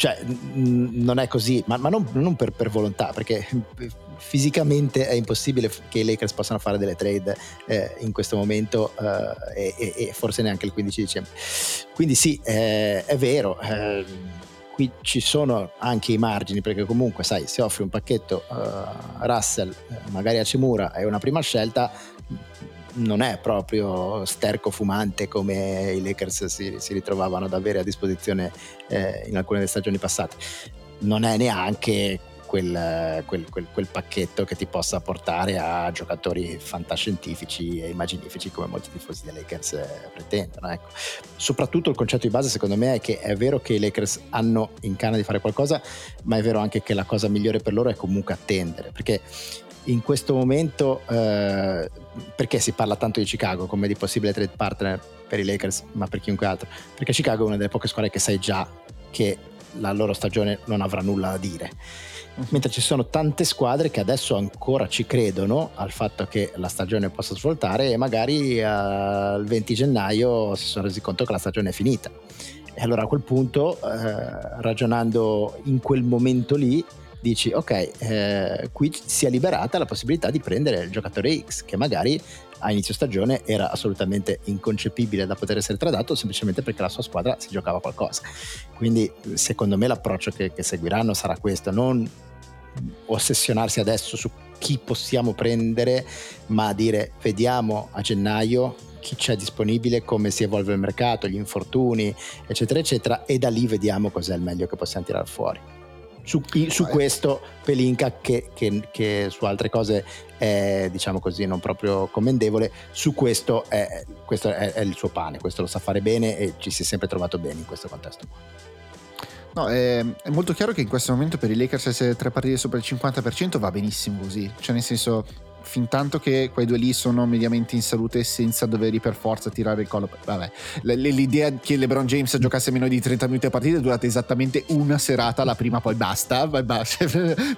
cioè non è così, ma, ma non, non per, per, volontà, perché fisicamente è impossibile che i Lakers possano fare delle trade eh, in questo momento eh, e, e, forse neanche il 15 dicembre. Quindi sì, eh, è vero. Eh, qui ci sono anche i margini perché comunque sai se offri un pacchetto uh, Russell eh, magari a Cimura è una prima scelta non è proprio sterco fumante come i Lakers si, si ritrovavano ad avere a disposizione eh, in alcune delle stagioni passate. Non è neanche quel, quel, quel, quel, pacchetto che ti possa portare a giocatori fantascientifici e immaginifici come molti tifosi dei Lakers eh, pretendono. Ecco. Soprattutto il concetto di base secondo me è che è vero che i Lakers hanno in canna di fare qualcosa, ma è vero anche che la cosa migliore per loro è comunque attendere, perché in questo momento eh, perché si parla tanto di Chicago come di possibile trade partner per i Lakers, ma per chiunque altro? Perché Chicago è una delle poche squadre che sai già che la loro stagione non avrà nulla da dire. Mhm. Mentre ci sono tante squadre che adesso ancora ci credono al fatto che la stagione possa svoltare e magari al 20 gennaio si sono resi conto che la stagione è finita. E allora a quel punto, eh, ragionando in quel momento lì, dici ok, eh, qui si è liberata la possibilità di prendere il giocatore X che magari a inizio stagione era assolutamente inconcepibile da poter essere tradato semplicemente perché la sua squadra si giocava qualcosa. Quindi secondo me l'approccio che, che seguiranno sarà questo, non ossessionarsi adesso su chi possiamo prendere, ma dire vediamo a gennaio chi c'è disponibile, come si evolve il mercato, gli infortuni, eccetera, eccetera, e da lì vediamo cos'è il meglio che possiamo tirare fuori su, su questo Pelinka che, che, che, su altre cose è diciamo così non proprio commendevole su questo, è, questo è, è, il suo pane questo lo sa fare bene e ci si è sempre trovato bene in questo contesto No, è, è, molto chiaro che in questo momento per i Lakers essere tre partite sopra il 50% va benissimo così. Cioè, nel senso, fin tanto che quei due lì sono mediamente in salute senza doverli per forza tirare il collo. Vabbè, l'idea che LeBron James giocasse meno di 30 minuti a partita è durata esattamente una serata, la prima poi basta,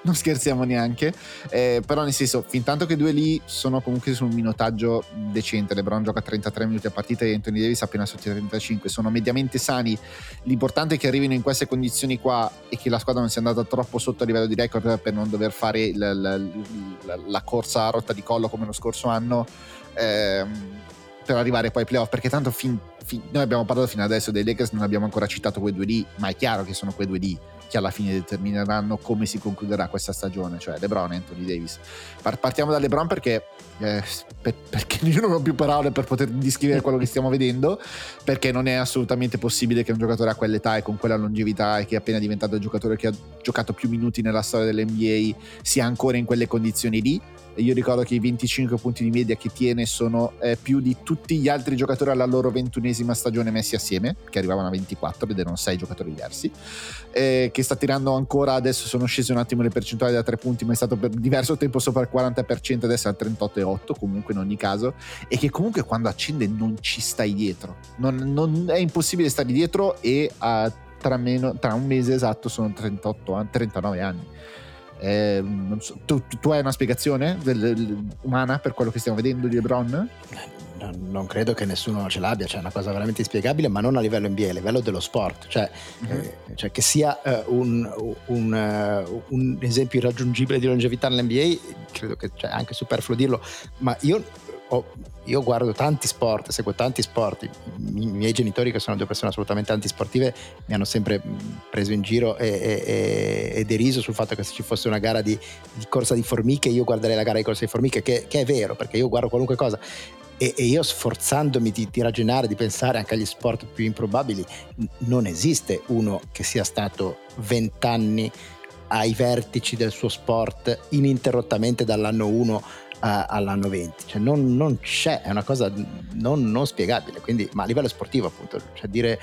non scherziamo neanche. Eh, però nel senso, fin tanto che due lì sono comunque su un minutaggio decente, LeBron gioca 33 minuti a partita e Anthony Davis appena sotto i 35, sono mediamente sani. L'importante è che arrivino in queste condizioni qua e che la squadra non sia andata troppo sotto a livello di record per non dover fare la, la, la, la corsa rotta di collo come lo scorso anno ehm, per arrivare poi ai playoff perché tanto fin, fin, noi abbiamo parlato fino adesso dei Lakers non abbiamo ancora citato quei due lì ma è chiaro che sono quei due lì che alla fine determineranno come si concluderà questa stagione cioè LeBron e Anthony Davis. Partiamo da LeBron perché, eh, per, perché io non ho più parole per poter descrivere quello che stiamo vedendo perché non è assolutamente possibile che un giocatore a quell'età e con quella longevità e che è appena diventato il giocatore che ha giocato più minuti nella storia dell'NBA sia ancora in quelle condizioni lì. Io ricordo che i 25 punti di media che tiene sono eh, più di tutti gli altri giocatori alla loro ventunesima stagione messi assieme, che arrivavano a 24 ed erano 6 giocatori diversi, eh, che sta tirando ancora, adesso sono scese un attimo le percentuali da 3 punti, ma è stato per diverso tempo sopra il 40%, adesso è al 38,8 comunque in ogni caso, e che comunque quando accende non ci stai dietro, non, non è impossibile stare dietro e a, tra, meno, tra un mese esatto sono 38 39 anni eh, so, tu, tu, hai una spiegazione del, umana per quello che stiamo vedendo di LeBron? Non credo che nessuno ce l'abbia, cioè è una cosa veramente inspiegabile, ma non a livello NBA, a livello dello sport, cioè, mm-hmm. eh, cioè che sia uh, un, un, uh, un, esempio irraggiungibile di longevità nell'NBA, credo che cioè, è anche superfluo dirlo, ma io ho, io guardo tanti sport, seguo tanti sport. I, miei genitori, che sono due persone assolutamente antisportive, mi hanno sempre preso in giro e, e, e deriso sul fatto che se ci fosse una gara di, di, corsa di formiche, io guarderei la gara di corsa di formiche, che, che è vero, perché io guardo qualunque cosa. E, e, io sforzandomi di, di, ragionare, di pensare anche agli sport più improbabili, non esiste uno che sia stato vent'anni ai vertici del suo sport ininterrottamente dall'anno 1 all'anno 20, cioè non, non, c'è, è una cosa non, non, spiegabile, quindi, ma a livello sportivo appunto, cioè dire,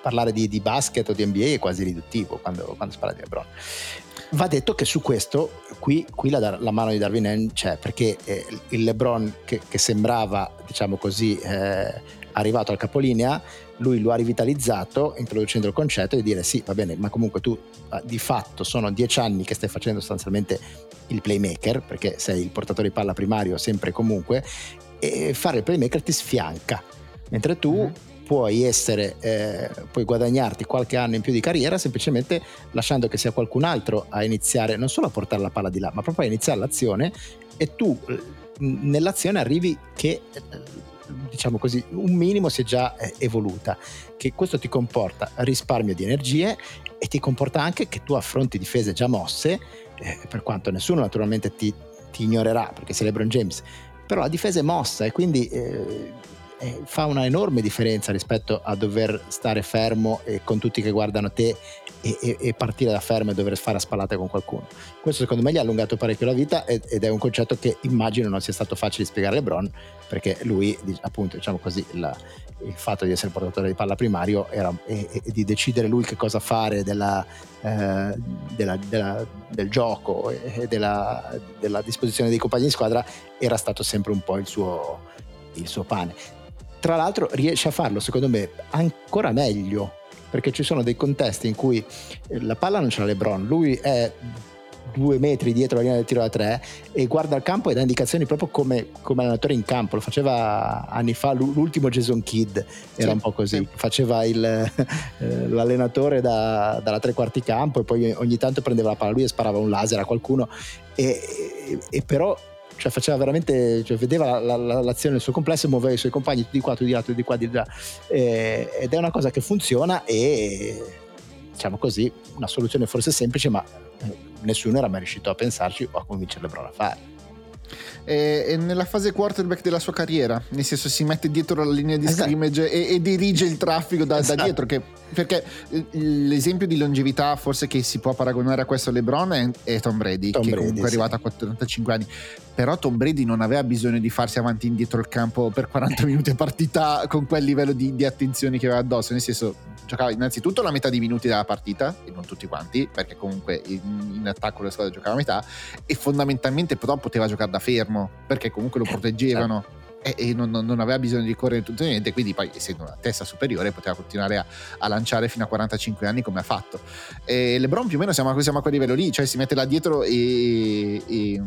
parlare di, di, basket o di NBA è quasi riduttivo quando, quando si parla di LeBron. Va detto che su questo qui, qui la, la, mano di Darwin N c'è perché eh, il LeBron che, che, sembrava diciamo così eh, arrivato al capolinea lui lo ha rivitalizzato introducendo il concetto di dire sì va bene ma comunque tu ah, di fatto sono dieci anni che stai facendo sostanzialmente il playmaker perché sei il portatore di palla primario sempre e comunque e fare il playmaker ti sfianca. Mentre tu mm-hmm. puoi essere, eh, puoi guadagnarti qualche anno in più di carriera semplicemente lasciando che sia qualcun altro a iniziare non solo a portare la palla di là, ma proprio a iniziare l'azione e tu eh, nell'azione arrivi che eh, diciamo così, un minimo si è già eh, evoluta, che questo ti comporta risparmio di energie e ti comporta anche che tu affronti difese già mosse, eh, per quanto nessuno naturalmente ti, ti, ignorerà perché sei LeBron James, però la difesa è mossa e quindi eh, eh, fa una enorme differenza rispetto a dover stare fermo e con tutti che guardano te e, e, e, partire da fermo e dover fare a spallate con qualcuno. Questo secondo me gli ha allungato parecchio la vita ed, ed è un concetto che immagino non sia stato facile spiegare a LeBron perché lui, appunto, diciamo così, la, il fatto di essere portatore di palla primario era, e, e, di decidere lui che cosa fare della, eh, della, della, del gioco e della, disposizione dei compagni di squadra era stato sempre un po' il suo, il suo pane. Tra l'altro riesce a farlo secondo me ancora meglio perché ci sono dei contesti in cui la palla non ce l'ha LeBron, lui è due metri dietro la linea del tiro da tre e guarda il campo e dà indicazioni proprio come, come allenatore in campo. Lo faceva anni fa l'ultimo Jason Kidd, era sì, un po' così. Sì. Faceva il, eh, l'allenatore da, dalla tre quarti campo e poi ogni tanto prendeva la palla lui e sparava un laser a qualcuno. E, e, e però cioè faceva veramente, cioè vedeva la, la, l'azione nel suo complesso e muoveva i suoi compagni di qua, tu di là, tu di qua, di là. Eh, ed è una cosa che funziona e diciamo così, una soluzione forse semplice, ma eh, nessuno era mai riuscito a pensarci o a convincere LeBron a fare è, è, nella fase quarterback della sua carriera, nel senso si mette dietro la linea di esatto. scrimmage e, e, dirige il traffico da, esatto. da dietro, che, perché l'esempio di longevità forse che si può paragonare a questo LeBron è, è Tom Brady, Tom che Brady, comunque sì. è arrivato a 45 anni, però Tom Brady non aveva bisogno di farsi avanti e indietro il campo per 40 minuti a partita con quel livello di, di attenzione che aveva addosso, nel senso giocava innanzitutto la metà dei minuti della partita, e non tutti quanti, perché comunque in, in attacco le squadre giocavano a metà, e fondamentalmente però poteva giocare da fermo, perché comunque lo proteggevano. E, e non, non, aveva bisogno di correre tutto niente, quindi poi essendo una testa superiore poteva continuare a, a lanciare fino a 45 anni come ha fatto. E LeBron più o meno siamo, siamo a quel livello lì, cioè si mette là dietro e, e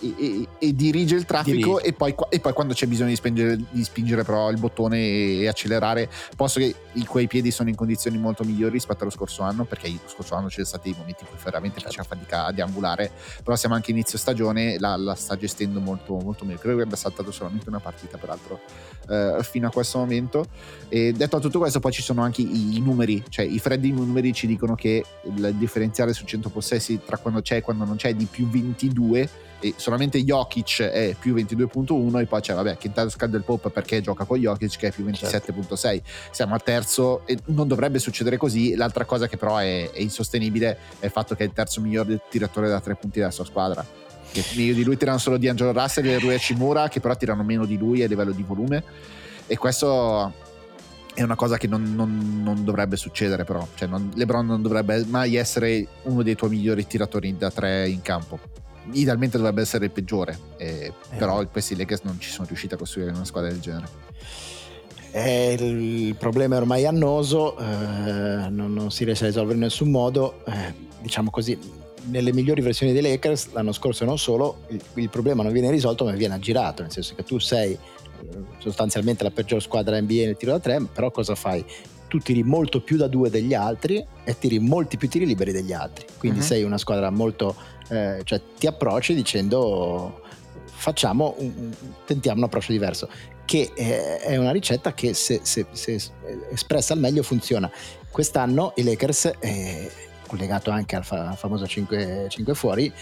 e, e, dirige il traffico dirige. E, poi, e, poi, quando c'è bisogno di spingere, di spingere però il bottone e, accelerare posto che i quei piedi sono in condizioni molto migliori rispetto allo scorso anno perché lo scorso anno c'è stati i momenti in cui veramente certo. faceva fatica a deambulare però siamo anche inizio stagione la, la sta gestendo molto, molto meglio credo che abbia saltato solamente una partita peraltro eh, fino a questo momento e detto tutto questo poi ci sono anche i, i numeri cioè i freddi numeri ci dicono che il differenziale su 100 possessi tra quando c'è e quando non c'è è di più 22 e solamente Jokic è più 22.1 e poi c'è vabbè Kentavious Caldwell Pope perché gioca con Jokic che è più 27.6 certo. siamo al terzo e non dovrebbe succedere così. L'altra cosa che però è, è insostenibile è il fatto che è il terzo miglior tiratore da tre punti della sua squadra. Che meglio di lui tirano solo D'Angelo Russell e Rui Hachimura che però tirano meno di lui a livello di volume. E questo è una cosa che non, non, non dovrebbe succedere però. Cioè non, LeBron non dovrebbe mai essere uno dei tuoi migliori tiratori da tre in campo idealmente dovrebbe essere il peggiore, eh, eh. però questi Lakers non ci sono riusciti a costruire una squadra del genere. Eh, il problema è ormai annoso, eh, non, non, si riesce a risolvere in nessun modo. Eh, diciamo così, nelle migliori versioni dei Lakers l'anno scorso non solo, il, il, problema non viene risolto ma viene aggirato, nel senso che tu sei eh, sostanzialmente la peggior squadra NBA nel tiro da tre, però cosa fai? Tu tiri molto più da due degli altri e tiri molti più tiri liberi degli altri, quindi uh-huh. sei una squadra molto eh, cioè ti approcci dicendo facciamo un, tentiamo un approccio diverso che è una ricetta che se, se, se espressa al meglio funziona quest'anno i Lakers eh, collegato anche al, fa- famoso 5, 5, fuori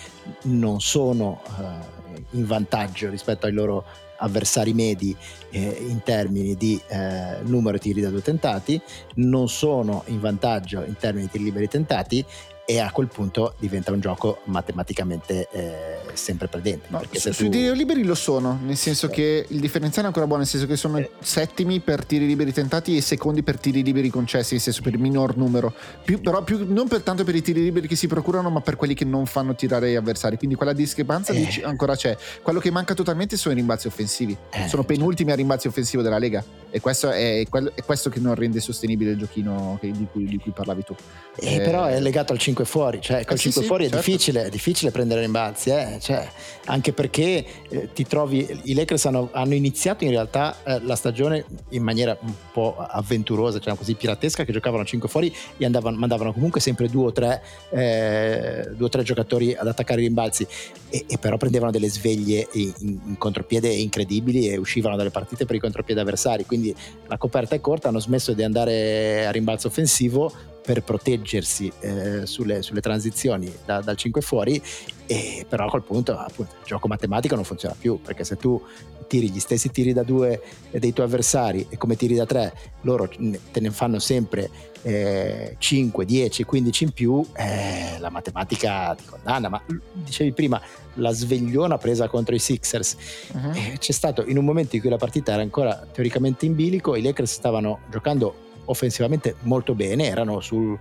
non sono eh, in vantaggio rispetto ai loro avversari medi eh, in termini di eh, numero di tiri da due tentati, non sono in vantaggio in termini di tiri liberi tentati e a quel punto diventa un gioco matematicamente eh, sempre presente. No, su, tu... Sui tiri liberi lo sono, nel senso sì. che il differenziale è ancora buono, nel senso che sono eh. settimi per tiri liberi tentati e secondi per tiri liberi concessi, nel senso per il minor numero, più, però più, non per tanto per i tiri liberi che si procurano, ma per quelli che non fanno tirare gli avversari. Quindi quella discrepanza eh. ancora c'è. Quello che manca totalmente sono i rimbalzi offensivi. Eh, sono penultimi certo. a rimbalzi offensivi della Lega. E questo è, è, questo che non rende sostenibile il giochino di, cui, di, cui, parlavi tu. Eh, però è legato al 5 5 fuori, cioè col eh, 5 sì, fuori sì, è, certo. difficile, è difficile prendere rimbalzi, eh? cioè, anche perché eh, ti trovi, i Lakers hanno, hanno iniziato in realtà eh, la stagione in maniera un po' avventurosa, cioè così piratesca, che giocavano 5 fuori e andavano, mandavano comunque sempre due o tre, eh, due o tre giocatori ad attaccare i rimbalzi e, e però prendevano delle sveglie in, in, contropiede incredibili e uscivano dalle partite per i contropiedi avversari, quindi la coperta è corta, hanno smesso di andare a rimbalzo offensivo per proteggersi eh, sulle, sulle, transizioni da, dal 5 fuori e però a quel punto appunto, il gioco matematico non funziona più perché se tu tiri gli stessi tiri da due dei tuoi avversari e come tiri da tre loro te ne fanno sempre eh, 5, 10, 15 in più eh, la matematica ti condanna ma dicevi prima la svegliona presa contro i Sixers uh-huh. c'è stato in un momento in cui la partita era ancora teoricamente in bilico i Lakers stavano giocando offensivamente molto bene, erano su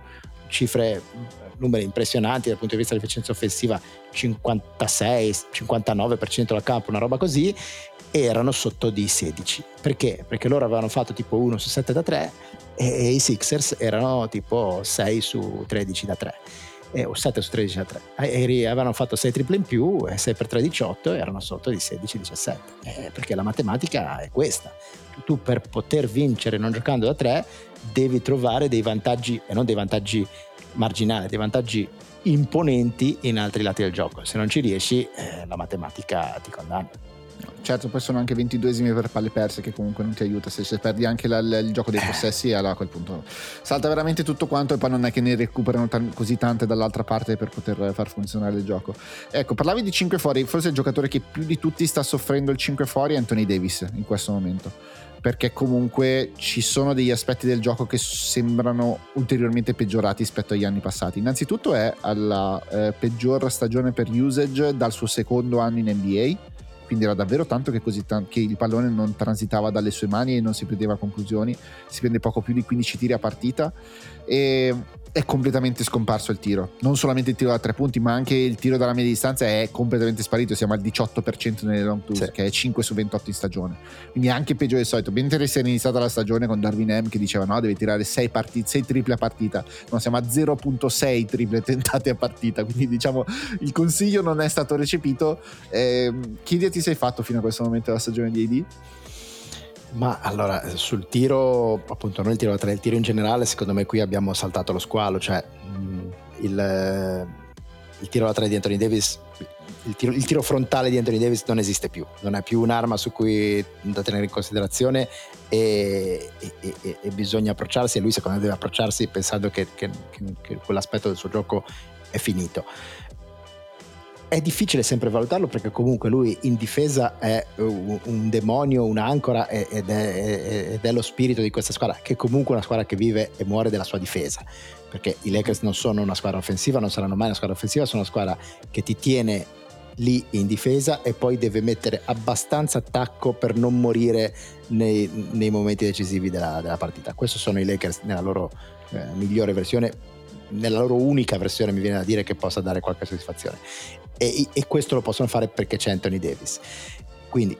cifre, numeri impressionanti dal punto di vista dell'efficienza offensiva, 56-59% dal campo, una roba così, e erano sotto di 16. Perché? Perché loro avevano fatto tipo 1 su 7 da 3 e, i Sixers erano tipo 6 su 13 da 3 eh, o 7 su 13 da 3 e, avevano fatto 6 triple in più e 6 per 3 18 erano sotto di 16-17 eh, perché la matematica è questa tu per poter vincere non giocando da 3 devi trovare dei vantaggi, e non dei vantaggi marginali, dei vantaggi imponenti in altri lati del gioco. Se non ci riesci, eh, la matematica ti condanna. Certo, poi sono anche 22esimi per palle perse che comunque non ti aiuta se, se perdi anche la, la, il gioco dei eh. possessi allora a quel punto salta veramente tutto quanto e poi non è che ne recuperano t- così tante dall'altra parte per poter far funzionare il gioco. Ecco, parlavi di 5 fuori, forse il giocatore che più di tutti sta soffrendo il 5 fuori è Anthony Davis in questo momento perché comunque ci sono degli aspetti del gioco che sembrano ulteriormente peggiorati rispetto agli anni passati. Innanzitutto è alla eh, peggior stagione per usage dal suo secondo anno in NBA spingeva davvero tanto che, t- che, il pallone non transitava dalle sue mani e non si prendeva conclusioni, si prende poco più di 15 tiri a partita. E è completamente scomparso il tiro. Non solamente il tiro da tre punti, ma anche il tiro dalla media distanza è completamente sparito. Siamo al 18% nelle long tour, sì. che è 5 su 28 in stagione. Quindi anche peggio del solito. Mentre si è iniziata la stagione con Darwin M che diceva no, deve tirare 6, partite, 6 triple a partita. No, siamo a 0.6 triple tentate a partita. Quindi diciamo il consiglio non è stato recepito. Eh, che idea ti sei fatto fino a questo momento della stagione di AD? Ma allora, sul tiro, appunto, non il tiro da tre, il tiro in generale, secondo me qui abbiamo saltato lo squalo, cioè il, il, tiro da tre di Anthony Davis, il tiro, il tiro, frontale di Anthony Davis non esiste più, non è più un'arma su cui da tenere in considerazione e, e, e, e bisogna approcciarsi e lui secondo me deve approcciarsi pensando che, che, che, che quell'aspetto del suo gioco è finito è difficile sempre valutarlo perché comunque lui in difesa è un demonio, un'ancora ed è, ed è, lo spirito di questa squadra, che è comunque una squadra che vive e muore della sua difesa, perché i Lakers non sono una squadra offensiva, non saranno mai una squadra offensiva, sono una squadra che ti tiene lì in difesa e poi deve mettere abbastanza attacco per non morire nei, nei momenti decisivi della, della, partita. Questo sono i Lakers nella loro eh, migliore versione, nella loro unica versione mi viene da dire che possa dare qualche soddisfazione e, e questo lo possono fare perché c'è Anthony Davis. Quindi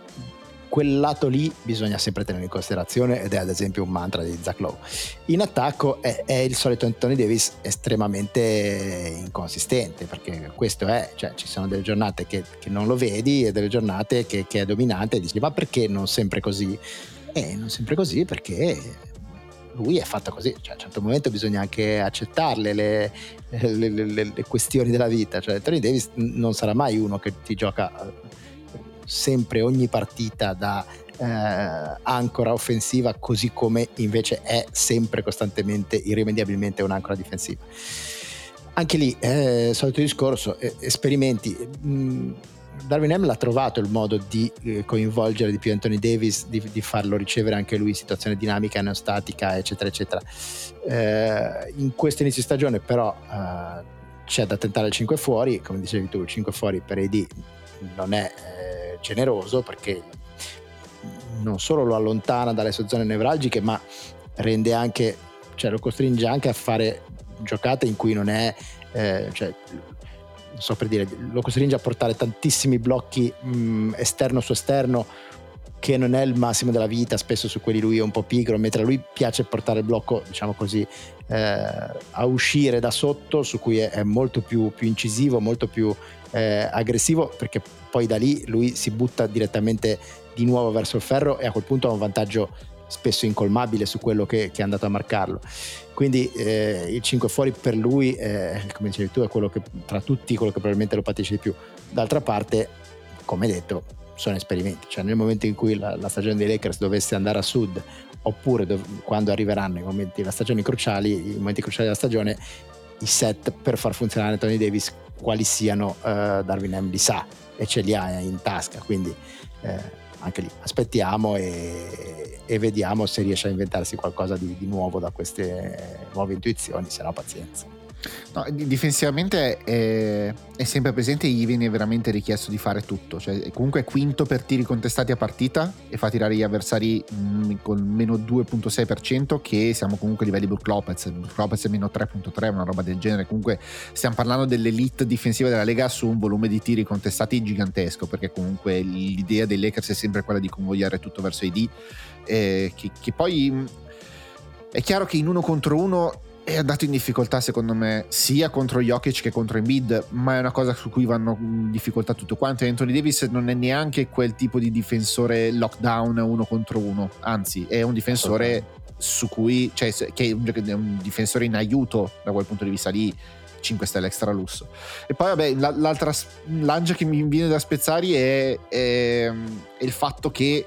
quel lato lì bisogna sempre tenere in considerazione ed è ad esempio un mantra di Zach Lowe. In attacco è, è, il solito Anthony Davis estremamente inconsistente perché questo è, cioè ci sono delle giornate che, che non lo vedi e delle giornate che, che, è dominante e dici ma perché non sempre così? E non sempre così perché lui è fatta così, cioè, a un certo momento bisogna anche accettarle le, le, le, le, questioni della vita, cioè Tony Davis non sarà mai uno che ti gioca eh, sempre ogni partita da eh, ancora offensiva così come invece è sempre costantemente, irrimediabilmente un'ancora difensiva. Anche lì, eh, solito discorso, eh, esperimenti. Mh, mm, Darwin M l'ha trovato il modo di eh, coinvolgere di più Anthony Davis, di, di, farlo ricevere anche lui in situazione dinamica, neostatica, eccetera, eccetera. Eh, in questo inizio stagione, però, eh, c'è da tentare il 5 fuori. Come dicevi tu, il 5 fuori per AD non è eh, generoso perché non solo lo allontana dalle sue zone nevralgiche, ma rende anche, cioè lo costringe anche a fare giocate in cui non è. Eh, cioè, so per dire, lo costringe a portare tantissimi blocchi mh, esterno su esterno che non è il massimo della vita, spesso su quelli lui è un po' pigro, mentre a lui piace portare il blocco, diciamo così, eh, a uscire da sotto, su cui è, è molto più, più, incisivo, molto più eh, aggressivo, perché poi da lì lui si butta direttamente di nuovo verso il ferro e a quel punto ha un vantaggio spesso incolmabile su quello che, che è andato a marcarlo. Quindi eh, il 5 fuori per lui, eh, come dicevi tu, è quello che tra tutti quello che probabilmente lo patisce di più. D'altra parte, come detto, sono esperimenti, cioè nel momento in cui la, la stagione dei Lakers dovesse andare a sud, oppure dov- quando arriveranno i momenti, cruciali, i momenti cruciali della stagione, i set per far funzionare Tony Davis, quali siano, uh, Darwin M li sa e ce li ha in tasca, quindi eh, anche lì aspettiamo e, e, vediamo se riesce a inventarsi qualcosa di, di nuovo da queste nuove intuizioni, se no pazienza. No, difensivamente è, è, sempre presente e gli viene veramente richiesto di fare tutto. Cioè, comunque è quinto per tiri contestati a partita e fa tirare gli avversari mm, con meno 2.6%, che siamo comunque a livelli Brook Lopez. Brook Lopez è meno 3.3, una roba del genere. Comunque stiamo parlando dell'elite difensiva della Lega su un volume di tiri contestati gigantesco, perché comunque l'idea dei Lakers è sempre quella di convogliare tutto verso i D. Eh, che, che poi mm, è chiaro che in uno contro uno è andato in difficoltà secondo me sia contro Jokic che contro Embiid ma è una cosa su cui vanno in difficoltà tutto quanto. Anthony Davis non è neanche quel tipo di difensore lockdown uno contro uno. Anzi è un difensore su cui cioè, che è un, è un difensore in aiuto da quel punto di vista lì 5 stelle extra lusso. E poi vabbè l'altra lancia che mi viene da spezzare è, è, è il fatto che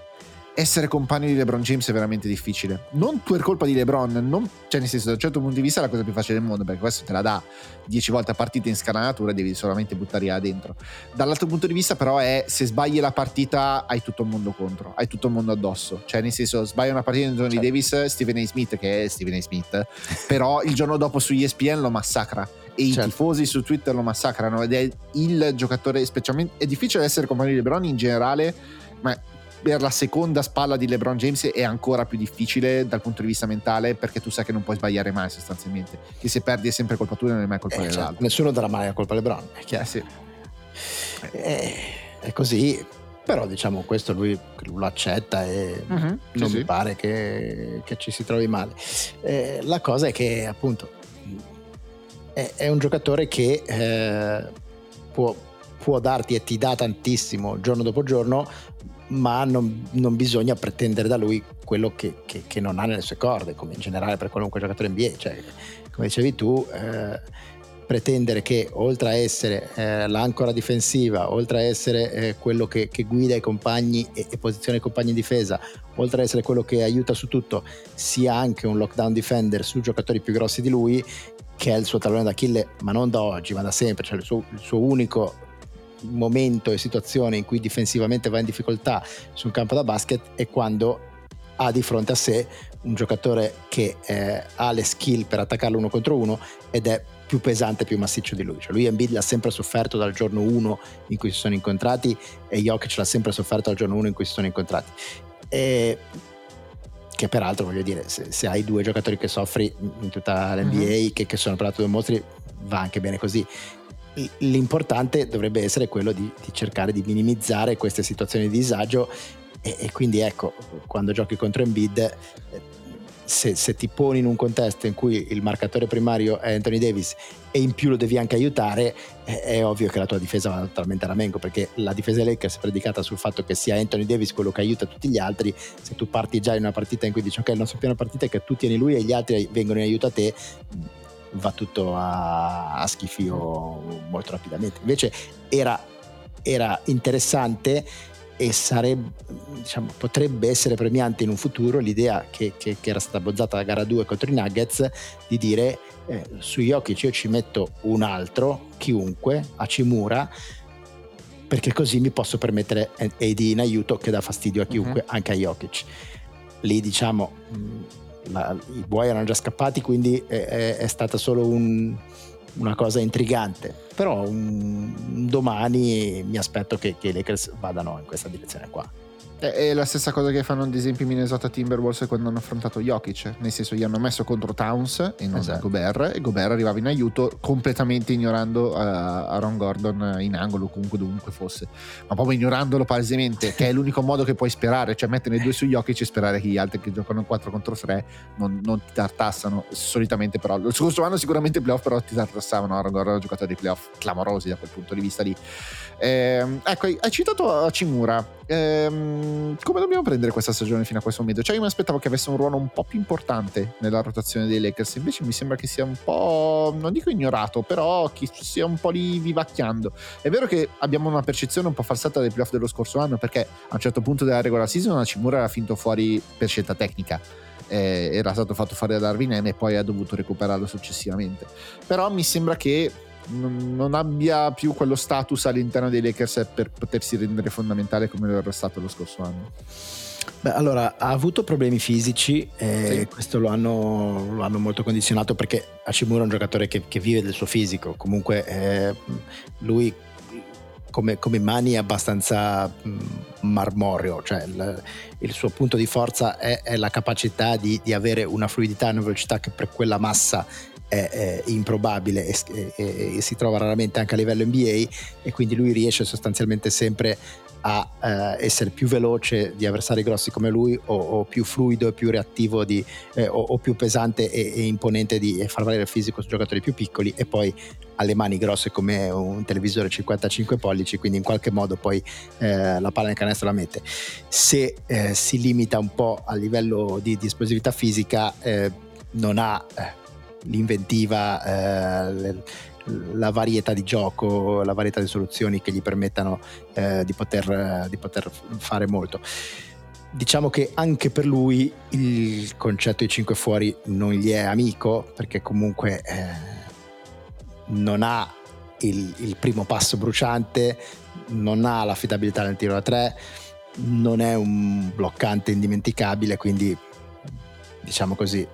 essere compagno di LeBron James è veramente difficile. Non per colpa di LeBron, non, cioè nel senso, da un certo punto di vista è la cosa più facile del mondo, perché questo te la dà 10 volte a partita in scanalatura e devi solamente buttare là dentro. Dall'altro punto di vista, però, è se sbagli la partita, hai tutto il mondo contro, hai tutto il mondo addosso. Cioè, nel senso, sbagli una partita di Johnny certo. Davis, Stephen A. Smith, che è Stephen A. Smith, però il giorno dopo su ESPN lo massacra e certo. i tifosi su Twitter lo massacrano ed è il giocatore specialmente è difficile essere compagno di LeBron in generale ma per la seconda spalla di LeBron James è ancora più difficile dal punto di vista mentale perché tu sai che non puoi sbagliare mai sostanzialmente che se perdi è sempre colpa tua e non è mai colpa eh, dell'altro certo. nessuno darà mai la colpa a LeBron è chiaro eh, sì. eh, è così però diciamo questo lui lo accetta e uh-huh, non sì, mi sì. pare che, che, ci si trovi male eh, la cosa è che appunto è, è un giocatore che eh, può, può darti e ti dà tantissimo giorno dopo giorno ma non, non, bisogna pretendere da lui quello che, che, che, non ha nelle sue corde, come in generale per qualunque giocatore NBA. Cioè, come dicevi tu, eh, pretendere che oltre a essere eh, l'ancora difensiva, oltre a essere eh, quello che, che, guida i compagni e, e, posiziona i compagni in difesa, oltre a essere quello che aiuta su tutto, sia anche un lockdown defender su giocatori più grossi di lui, che è il suo tallone d'Achille, ma non da oggi, ma da sempre, cioè il suo, il suo unico momento e situazione in cui difensivamente va in difficoltà su un campo da basket è quando ha di fronte a sé un giocatore che eh, ha le skill per attaccarlo uno contro uno ed è più pesante, più massiccio di lui. Cioè lui Embiid l'ha sempre sofferto dal giorno 1 in cui si sono incontrati e Jokic l'ha sempre sofferto dal giorno 1 in cui si sono incontrati. E che peraltro voglio dire, se, se, hai due giocatori che soffri in tutta l'NBA, mm-hmm. che, che sono peraltro due mostri, va anche bene così l'importante dovrebbe essere quello di, di, cercare di minimizzare queste situazioni di disagio e, e quindi ecco, quando giochi contro Embiid, eh, se, se, ti poni in un contesto in cui il marcatore primario è Anthony Davis e in più lo devi anche aiutare, è, è ovvio che la tua difesa va totalmente a ramengo perché la difesa Lakers è predicata sul fatto che sia Anthony Davis quello che aiuta tutti gli altri. Se tu parti già in una partita in cui dici ok, il nostro piano partita è che tu tieni lui e gli altri vengono in aiuto a te, va tutto a, a schifio molto rapidamente. Invece era, era interessante e sarebbe, diciamo, potrebbe essere premiante in un futuro l'idea che, che, che, era stata bozzata la gara 2 contro i Nuggets di dire eh, su Jokic io ci metto un altro, chiunque, a Cimura perché così mi posso permettere AD in aiuto che dà fastidio a chiunque, uh-huh. anche a Jokic. Lì diciamo la, i buoi erano già scappati, quindi è, è, è stata solo un, una cosa intrigante. Però un, domani mi aspetto che, che i Lakers vadano in questa direzione qua. È la stessa cosa che fanno ad esempio i Minnesota Timberwolves quando hanno affrontato Jokic, nel senso gli hanno messo contro Towns e non esatto. Gobert e Gobert arrivava in aiuto completamente ignorando uh, Aaron Gordon in angolo comunque dovunque fosse, ma proprio ignorandolo palesemente, che è l'unico modo che puoi sperare, cioè mettere i due su Jokic e sperare che gli altri che giocano 4 contro 3 non, non ti tartassano, solitamente però, lo scorso anno sicuramente i playoff però ti tartassavano, Aaron Gordon ha giocato dei playoff clamorosi da quel punto di vista lì. Eh, ecco, hai citato Cimura, Ehm, come dobbiamo prendere questa stagione fino a questo momento? Cioè, io mi aspettavo che avesse un ruolo un po' più importante nella rotazione dei Lakers. Invece mi sembra che sia un po', non dico ignorato, però che sia un po' lì vivacchiando. È vero che abbiamo una percezione un po' falsata dei playoff dello scorso anno, perché a un certo punto della regular season Hachimura era finto fuori per scelta tecnica. Eh, era stato fatto fare da Darwin e poi ha dovuto recuperarlo successivamente. Però mi sembra che non, abbia più quello status all'interno dei Lakers per potersi rendere fondamentale come lo era stato lo scorso anno. Beh, allora ha avuto problemi fisici e sì. questo lo hanno, lo hanno, molto condizionato perché Hashimura è un giocatore che, che vive del suo fisico. Comunque eh, lui come, come, mani è abbastanza marmoreo, cioè il, il, suo punto di forza è, è la capacità di, di, avere una fluidità e una velocità che per quella massa è, è improbabile e, e, e, si trova raramente anche a livello NBA e quindi lui riesce sostanzialmente sempre a eh, essere più veloce di avversari grossi come lui o, o più fluido e più reattivo di, eh, o, o, più pesante e, e imponente di far valere il fisico su giocatori più piccoli e poi ha le mani grosse come un televisore 55 pollici quindi in qualche modo poi eh, la palla nel canestro la mette. Se eh, si limita un po' a livello di, di esplosività fisica eh, non ha eh, l'inventiva, eh, la varietà di gioco, la varietà di soluzioni che gli permettano eh, di, poter, di, poter, fare molto. diciamo che anche per lui il concetto di 5 fuori non gli è amico perché comunque eh, non ha il, il, primo passo bruciante, non ha l'affidabilità nel tiro da 3, non è un bloccante indimenticabile, quindi diciamo così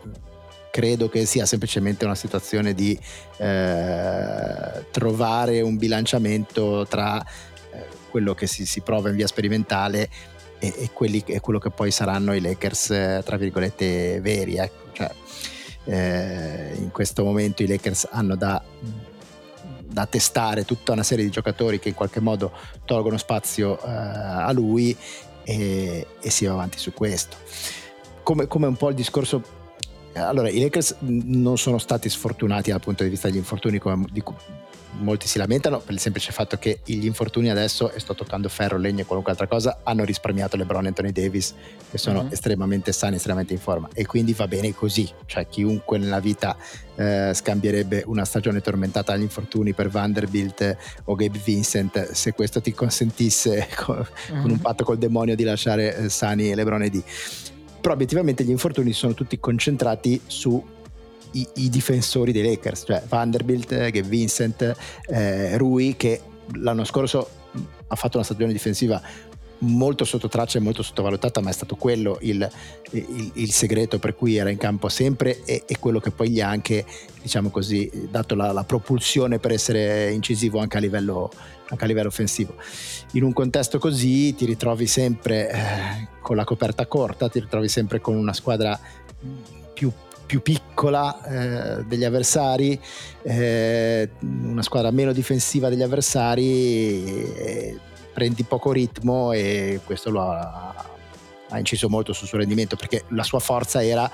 credo che sia semplicemente una situazione di eh, trovare un bilanciamento tra eh, quello che si, si, prova in via sperimentale e, e, quelli, e, quello che poi saranno i Lakers eh, tra virgolette veri ecco. cioè, eh, in questo momento i Lakers hanno da, da, testare tutta una serie di giocatori che in qualche modo tolgono spazio eh, a lui e, e si va avanti su questo come, come un po' il discorso allora, i Lakers non sono stati sfortunati dal punto di vista degli infortuni come di cui molti si lamentano per il semplice fatto che gli infortuni adesso, e sto toccando ferro, legno e qualunque altra cosa, hanno risparmiato LeBron e Anthony Davis che sono mm-hmm. estremamente sani, estremamente in forma e quindi va bene così, cioè chiunque nella vita eh, scambierebbe una stagione tormentata agli infortuni per Vanderbilt o Gabe Vincent se questo ti consentisse con, mm-hmm. con un patto col demonio di lasciare eh, sani LeBron e D però obiettivamente gli infortuni sono tutti concentrati su i, i, difensori dei Lakers, cioè Vanderbilt, che Vincent, eh, Rui, che l'anno scorso ha fatto una stagione difensiva molto sotto traccia e molto sottovalutata, ma è stato quello il, il, il segreto per cui era in campo sempre e, e, quello che poi gli ha anche, diciamo così, dato la, la propulsione per essere incisivo anche a livello anche a livello offensivo. In un contesto così ti ritrovi sempre eh, con la coperta corta, ti ritrovi sempre con una squadra più, più piccola eh, degli avversari, eh, una squadra meno difensiva degli avversari, prendi poco ritmo e questo lo ha, ha inciso molto sul suo rendimento perché la sua forza era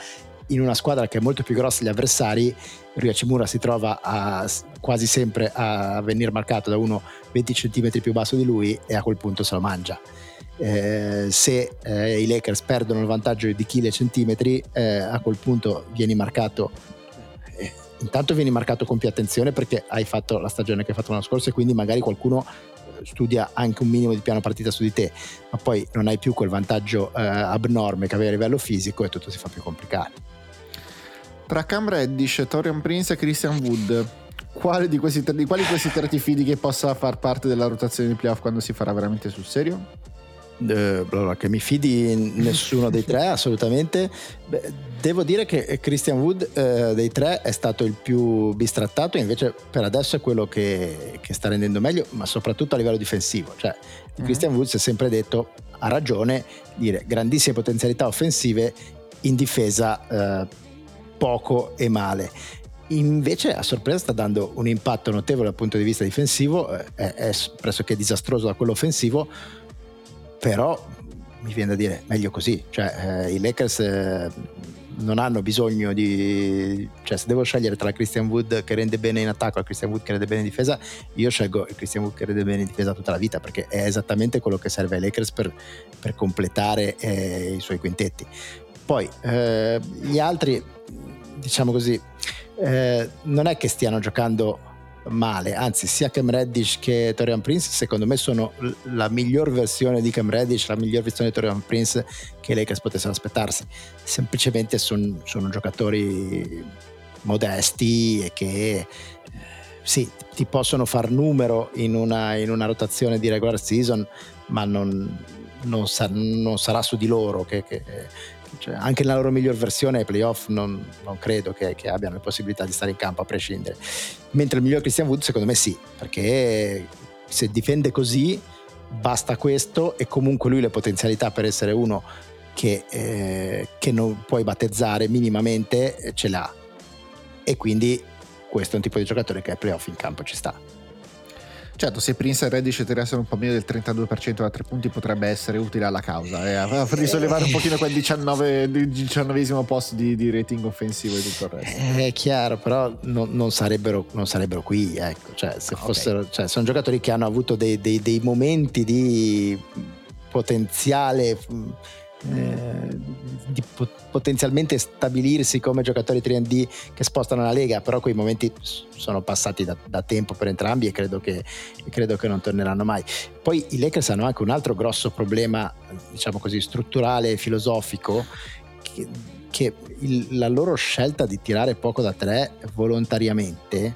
in una squadra che è molto più grossa degli avversari, Ryachimura si trova a, quasi sempre a venire marcato da uno 20 cm più basso di lui e a quel punto se lo mangia. Eh, se eh, i Lakers perdono il vantaggio di chili e centimetri, eh, a quel punto vieni marcato. Eh, intanto vieni marcato con più attenzione perché hai fatto la stagione che hai fatto l'anno scorso e quindi magari qualcuno studia anche un minimo di piano partita su di te, ma poi non hai più quel vantaggio eh, abnorme che avevi a livello fisico e tutto si fa più complicato. Tra Cam Reddish, Torian Prince e Christian Wood, quale di questi, di quali di questi tre ti fidi che possa far parte della rotazione di playoff quando si farà veramente sul serio? Allora, che mi fidi nessuno dei tre assolutamente Beh, devo dire che Christian Wood uh, dei tre è stato il più bistrattato invece per adesso è quello che, che sta rendendo meglio ma soprattutto a livello difensivo cioè mm-hmm. Christian Wood si è sempre detto ha ragione dire grandissime potenzialità offensive in difesa uh, poco e male. Invece a sorpresa sta dando un impatto notevole dal punto di vista difensivo, eh, è, è pressoché disastroso da quello offensivo, però mi viene da dire meglio così, cioè eh, i Lakers eh, non hanno bisogno di cioè se devo scegliere tra Christian Wood che rende bene in attacco e Christian Wood che rende bene in difesa io scelgo il Christian Wood che rende bene in difesa tutta la vita perché è esattamente quello che serve ai Lakers per, per completare eh, i suoi quintetti poi eh, gli altri diciamo così, eh, non è che stiano giocando male, anzi sia Cam Reddish che Torian Prince secondo me sono la miglior versione di Cam Reddish, la miglior versione di Torian Prince che i Lakers potessero aspettarsi, semplicemente son, sono giocatori modesti e che eh, sì, ti possono far numero in una, in una, rotazione di regular season, ma non, non, sa, non sarà su di loro che, che cioè, anche nella loro miglior versione ai playoff non, non credo che, che, abbiano le possibilità di stare in campo a prescindere. Mentre il miglior Christian Wood secondo me sì, perché se difende così basta questo e comunque lui le potenzialità per essere uno che, eh, che non puoi battezzare minimamente eh, ce l'ha. E quindi questo è un tipo di giocatore che ai playoff in campo ci sta. Certo, se Prince e Reddish tirassero un po' meno del 32% da tre punti potrebbe essere utile alla causa eh, risollevare un pochino quel 19, 19 posto di, di, rating offensivo e tutto il resto. È chiaro, però non, non, sarebbero, non sarebbero, qui, ecco. cioè, se fossero, cioè, sono giocatori che hanno avuto dei, dei, dei momenti di potenziale eh, di potenzialmente stabilirsi come giocatori 3D che spostano la Lega, però quei momenti sono passati da, da tempo per entrambi e credo che, credo che non torneranno mai. Poi i Lakers hanno anche un altro grosso problema, diciamo così, strutturale e filosofico, che, che il, la loro scelta di tirare poco da tre volontariamente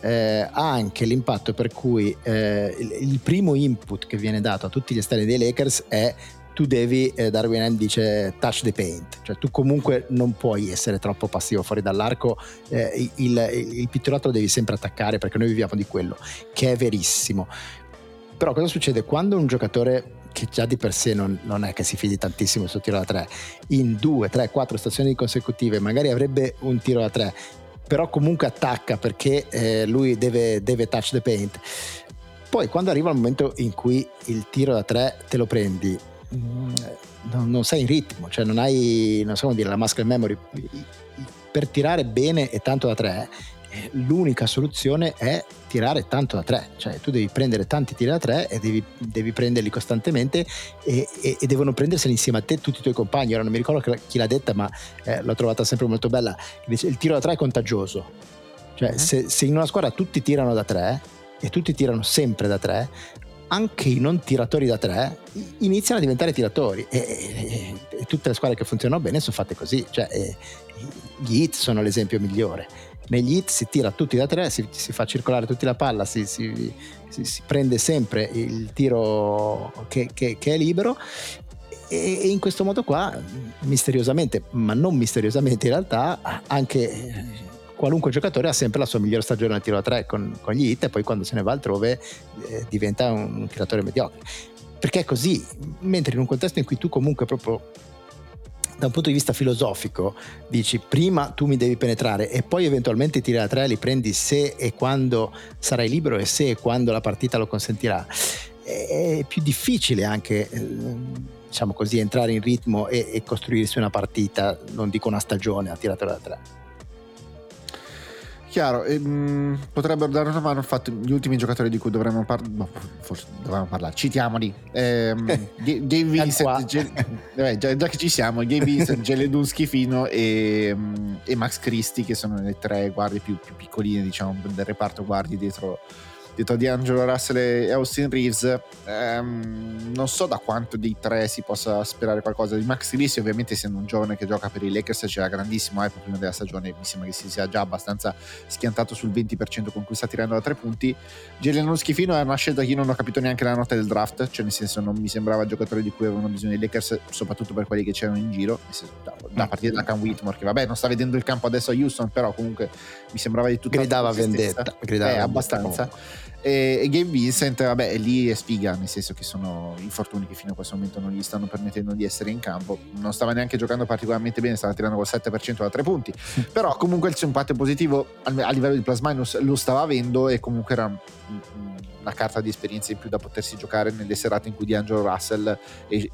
eh, ha anche l'impatto per cui eh, il, il, primo input che viene dato a tutti gli esterni dei Lakers è tu devi, eh, Darwin Ham dice touch the paint, cioè tu comunque non puoi essere troppo passivo fuori dall'arco, eh, il, il, pitturato lo devi sempre attaccare perché noi viviamo di quello, che è verissimo. Però cosa succede quando un giocatore che già di per sé non, non, è che si fidi tantissimo il suo tiro da tre, in due, tre, quattro stazioni consecutive magari avrebbe un tiro da tre, però comunque attacca perché eh, lui deve, deve touch the paint. Poi quando arriva il momento in cui il tiro da tre te lo prendi non, non, sei in ritmo, cioè non hai, non so come dire, la muscle memory. Per tirare bene e tanto da tre, eh, l'unica soluzione è tirare tanto da tre, cioè tu devi prendere tanti tiri da tre e devi, devi prenderli costantemente e, e, e, devono prenderseli insieme a te tutti i tuoi compagni. Ora non mi ricordo chi l'ha detta, ma eh, l'ho trovata sempre molto bella. Il tiro da tre è contagioso, cioè uh-huh. se, se in una squadra tutti tirano da tre e tutti tirano sempre da tre, anche i non tiratori da tre iniziano a diventare tiratori. E, e, e tutte le squadre che funzionano bene sono fatte così, cioè, gli hit sono l'esempio migliore. Negli hit si tira tutti da tre, si, si fa circolare tutti la palla, si, si, si prende sempre il tiro che, che, che è libero. E in questo modo qua, misteriosamente, ma non misteriosamente in realtà, anche qualunque giocatore ha sempre la sua migliore stagione al tiro a tre con, con gli hit e poi quando se ne va altrove eh, diventa un, un tiratore mediocre. Perché è così, mentre in un contesto in cui tu comunque proprio da un punto di vista filosofico dici prima tu mi devi penetrare e poi eventualmente tiri a tre li prendi se e quando sarai libero e se e quando la partita lo consentirà è più difficile anche eh, diciamo così entrare in ritmo e, e costruirsi una partita non dico una stagione a tiratore da tre chiaro, ehm, potrebbero dare una mano infatti gli ultimi giocatori di cui dovremmo parlare, no, forse dovremmo parlare, citiamoli. Ehm, Gabe Vincent, Ge- eh, già, già, che ci siamo, Gabe Vincent, Geledun Schifino e, e, Max Christie che sono le tre guardie più, più piccoline diciamo del reparto guardie dietro dietro di Angelo Russell e Austin Reeves ehm, non so da quanto dei tre si possa sperare qualcosa di Max Grissi ovviamente essendo un giovane che gioca per i Lakers c'era grandissimo hype prima della stagione mi sembra che si sia già abbastanza schiantato sul 20% con cui sta tirando da tre punti. Geleno Schifino è una scelta che io non ho capito neanche la nota del draft cioè nel senso non mi sembrava giocatore di cui avevano bisogno i Lakers soprattutto per quelli che c'erano in giro senso, da, da mm. partire da Cam Whitmore che vabbè non sta vedendo il campo adesso a Houston però comunque mi sembrava di tutto gridava vendetta gridava eh, abbastanza e, e Gabe Vincent, vabbè, lì è sfiga, nel senso che sono infortuni che fino a questo momento non gli stanno permettendo di essere in campo. Non stava neanche giocando particolarmente bene, stava tirando col 7% da tre punti. Però comunque il suo impatto positivo a livello di plus minus lo stava avendo e comunque era una carta di esperienza in più da potersi giocare nelle serate in cui D'Angelo Russell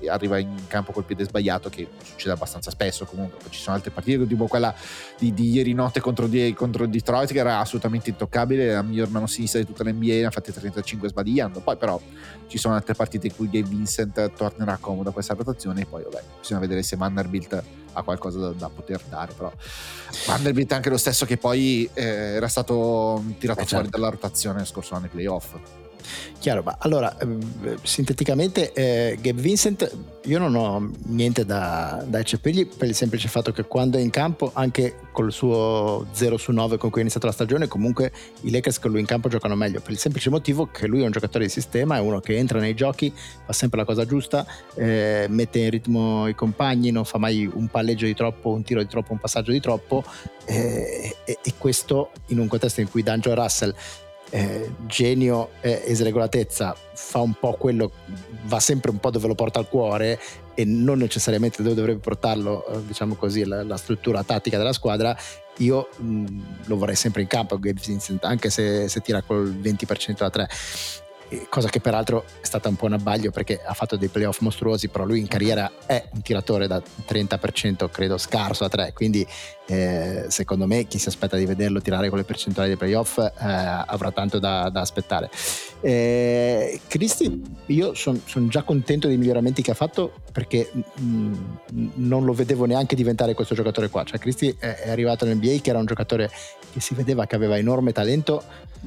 arriva in campo col piede sbagliato, che succede abbastanza spesso comunque. Poi ci sono altre partite, tipo quella di, di ieri notte contro, di, contro, Detroit, che era assolutamente intoccabile, la miglior mano sinistra di tutta l'NBA, ne ha fatte 35 sbagliando. Poi però ci sono altre partite in cui Gabe Vincent tornerà comodo a questa rotazione e poi vabbè, bisogna vedere se Vanderbilt ha qualcosa da, da, poter dare però Vanderbilt è anche lo stesso che poi eh, era stato tirato eh, fuori certo. dalla rotazione lo scorso anno ai playoff Chiaro, ma allora, eh, sinteticamente, eh, Gabe Vincent, io non ho niente da, da eccepirgli per il semplice fatto che quando è in campo, anche col suo 0 su 9 con cui è iniziato la stagione, comunque i Lakers con lui in campo giocano meglio, per il semplice motivo che lui è un giocatore di sistema, è uno che entra nei giochi, fa sempre la cosa giusta, eh, mette in ritmo i compagni, non fa mai un palleggio di troppo, un tiro di troppo, un passaggio di troppo, eh, e, e questo in un contesto in cui D'Angelo Russell eh, genio e sregolatezza fa un po' quello, va sempre un po' dove lo porta al cuore e non necessariamente dove dovrebbe portarlo, eh, diciamo così, la, la, struttura tattica della squadra, io mh, mm, lo vorrei sempre in campo, Vincent, anche se, se tira col 20% da 3 cosa che peraltro è stata un po' un abbaglio perché ha fatto dei playoff mostruosi, però lui in carriera è un tiratore da 30% credo scarso a 3, quindi eh, secondo me chi si aspetta di vederlo tirare con le percentuali dei playoff eh, avrà tanto da, da aspettare. Eh, Cristi, io sono son già contento dei miglioramenti che ha fatto perché mh, mm, non lo vedevo neanche diventare questo giocatore qua. Cioè, Cristi è, è arrivato nell'NBA che era un giocatore che si vedeva che aveva enorme talento,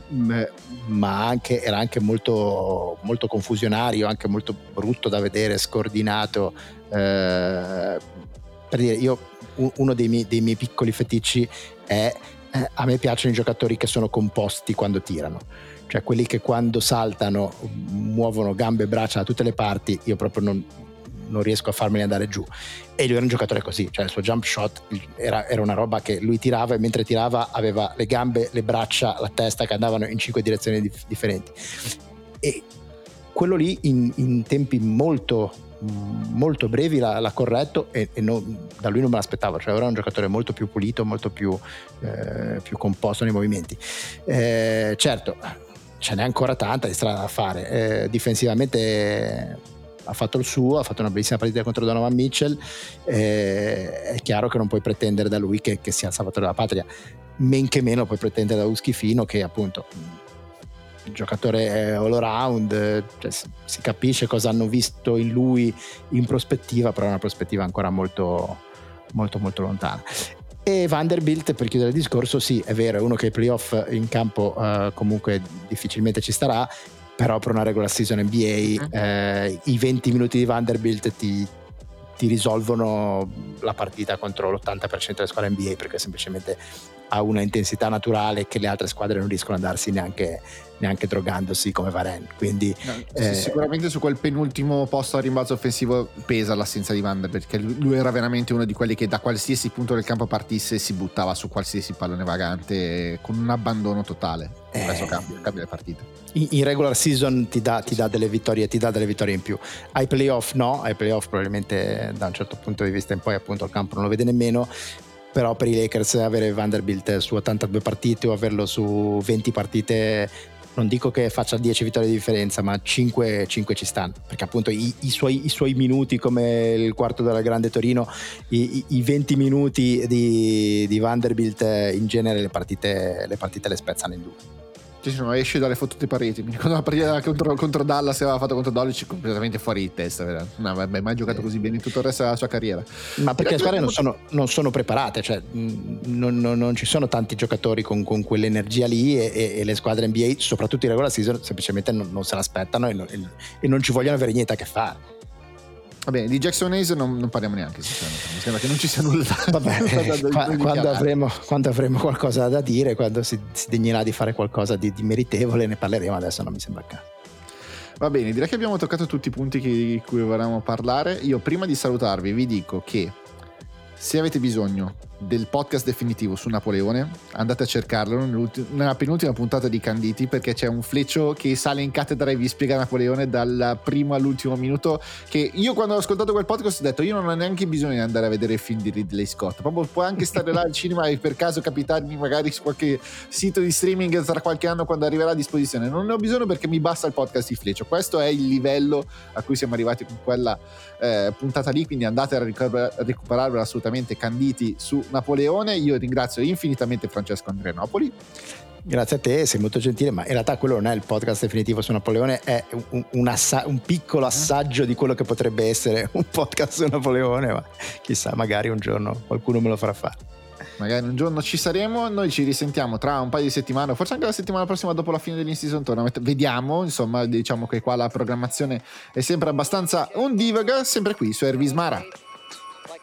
mh, ma anche, era anche molto, molto confusionario, anche molto brutto da vedere, scordinato. Eh, per dire, io uno dei miei, dei miei piccoli feticci è eh, a me piacciono i giocatori che sono composti quando tirano. Cioè quelli che quando saltano muovono gambe e braccia da tutte le parti io proprio non, non riesco a farmeli andare giù. E lui era un giocatore così cioè il suo jump shot era, era, una roba che lui tirava e mentre tirava aveva le gambe, le braccia, la testa che andavano in cinque direzioni dif- differenti. E quello lì in, in tempi molto molto brevi l'ha, l'ha corretto e, e non, da lui non me l'aspettavo, cioè ora è un giocatore molto più pulito, molto più, eh, più composto nei movimenti. Eh, certo, ce n'è ancora tanta di strada da fare, eh, difensivamente ha fatto il suo, ha fatto una bellissima partita contro Donovan Mitchell, eh, è chiaro che non puoi pretendere da lui che, che sia il salvatore della patria, men che meno puoi pretendere da Uschifino che appunto giocatore all around, cioè si capisce cosa hanno visto in lui in prospettiva, però è una prospettiva ancora molto, molto, molto lontana. E Vanderbilt, per chiudere il discorso, sì, è vero, è uno che ai playoff in campo uh, comunque difficilmente ci starà, però per una regular season NBA uh-huh. eh, i 20 minuti di Vanderbilt ti, ti risolvono la partita contro l'80% delle squadre NBA perché semplicemente ha una intensità naturale che le altre squadre non riescono a darsi neanche, neanche drogandosi come Varen. Quindi, no, eh, sicuramente su quel penultimo posto a rimbalzo offensivo pesa l'assenza di Vander perché lui era veramente uno di quelli che da qualsiasi punto del campo partisse si buttava su qualsiasi pallone vagante con un abbandono totale. Eh, Adesso cambia, cambia le partite. In, in regular season ti dà, ti dà, delle vittorie, ti dà delle vittorie in più. Ai playoff no, ai playoff probabilmente da un certo punto di vista in poi appunto il campo non lo vede nemmeno però per i Lakers avere Vanderbilt su 82 partite o averlo su 20 partite non dico che faccia 10 vittorie di differenza, ma 5, 5 ci stanno, perché appunto i, i, suoi, i, suoi, minuti come il quarto della Grande Torino, i, i 20 minuti di, di, Vanderbilt in genere le partite, le partite le spezzano in due. Sì, sì, no, esce dalle fottute pareti. Mi ricordo la partita contro, contro Dallas aveva fatto contro Dolic completamente fuori di testa. Non avrebbe mai giocato così bene in tutto il resto della sua carriera. Ma perché le squadre non sono, non sono preparate, cioè non, non, non, ci sono tanti giocatori con, con quell'energia lì e, e, e, le squadre NBA, soprattutto in regular season, semplicemente non, se l'aspettano e, e non ci vogliono avere niente a che fare. Va bene, di Jackson Hayes non, non, parliamo neanche, sinceramente. Mi sembra che non ci sia nulla da, Vabbè, da, da, quando, avremo, quando, avremo, qualcosa da dire, quando si, si degnerà di fare qualcosa di, di, meritevole, ne parleremo. Adesso non mi sembra il caso. Va bene, direi che abbiamo toccato tutti i punti di cui volevamo parlare. Io prima di salutarvi vi dico che se avete bisogno del podcast definitivo su Napoleone, andate a cercarlo nella penultima puntata di Canditi perché c'è un fleccio che sale in cattedra e vi spiega Napoleone dal primo all'ultimo minuto che io quando ho ascoltato quel podcast ho detto io non ho neanche bisogno di andare a vedere il film di Ridley Scott, proprio può anche stare là al cinema e per caso capitarmi magari su qualche sito di streaming tra qualche anno quando arriverà a disposizione, non ne ho bisogno perché mi basta il podcast di Fleccio, questo è il livello a cui siamo arrivati con quella eh, puntata lì, quindi andate a recuperarvela assolutamente Canditi su Napoleone. Io ringrazio infinitamente Francesco Andrea Napoli. Grazie a te, sei molto gentile, ma in realtà quello non è il podcast definitivo su Napoleone, è un, un, assa- un, piccolo assaggio di quello che potrebbe essere un podcast su Napoleone, ma chissà, magari un giorno qualcuno me lo farà fare. Magari un giorno ci saremo, noi ci risentiamo tra un paio di settimane, forse anche la settimana prossima dopo la fine dell'in-season tournament. Vediamo, insomma, diciamo che qua la programmazione è sempre abbastanza ondivaga, sempre qui su Ervis Mara. Like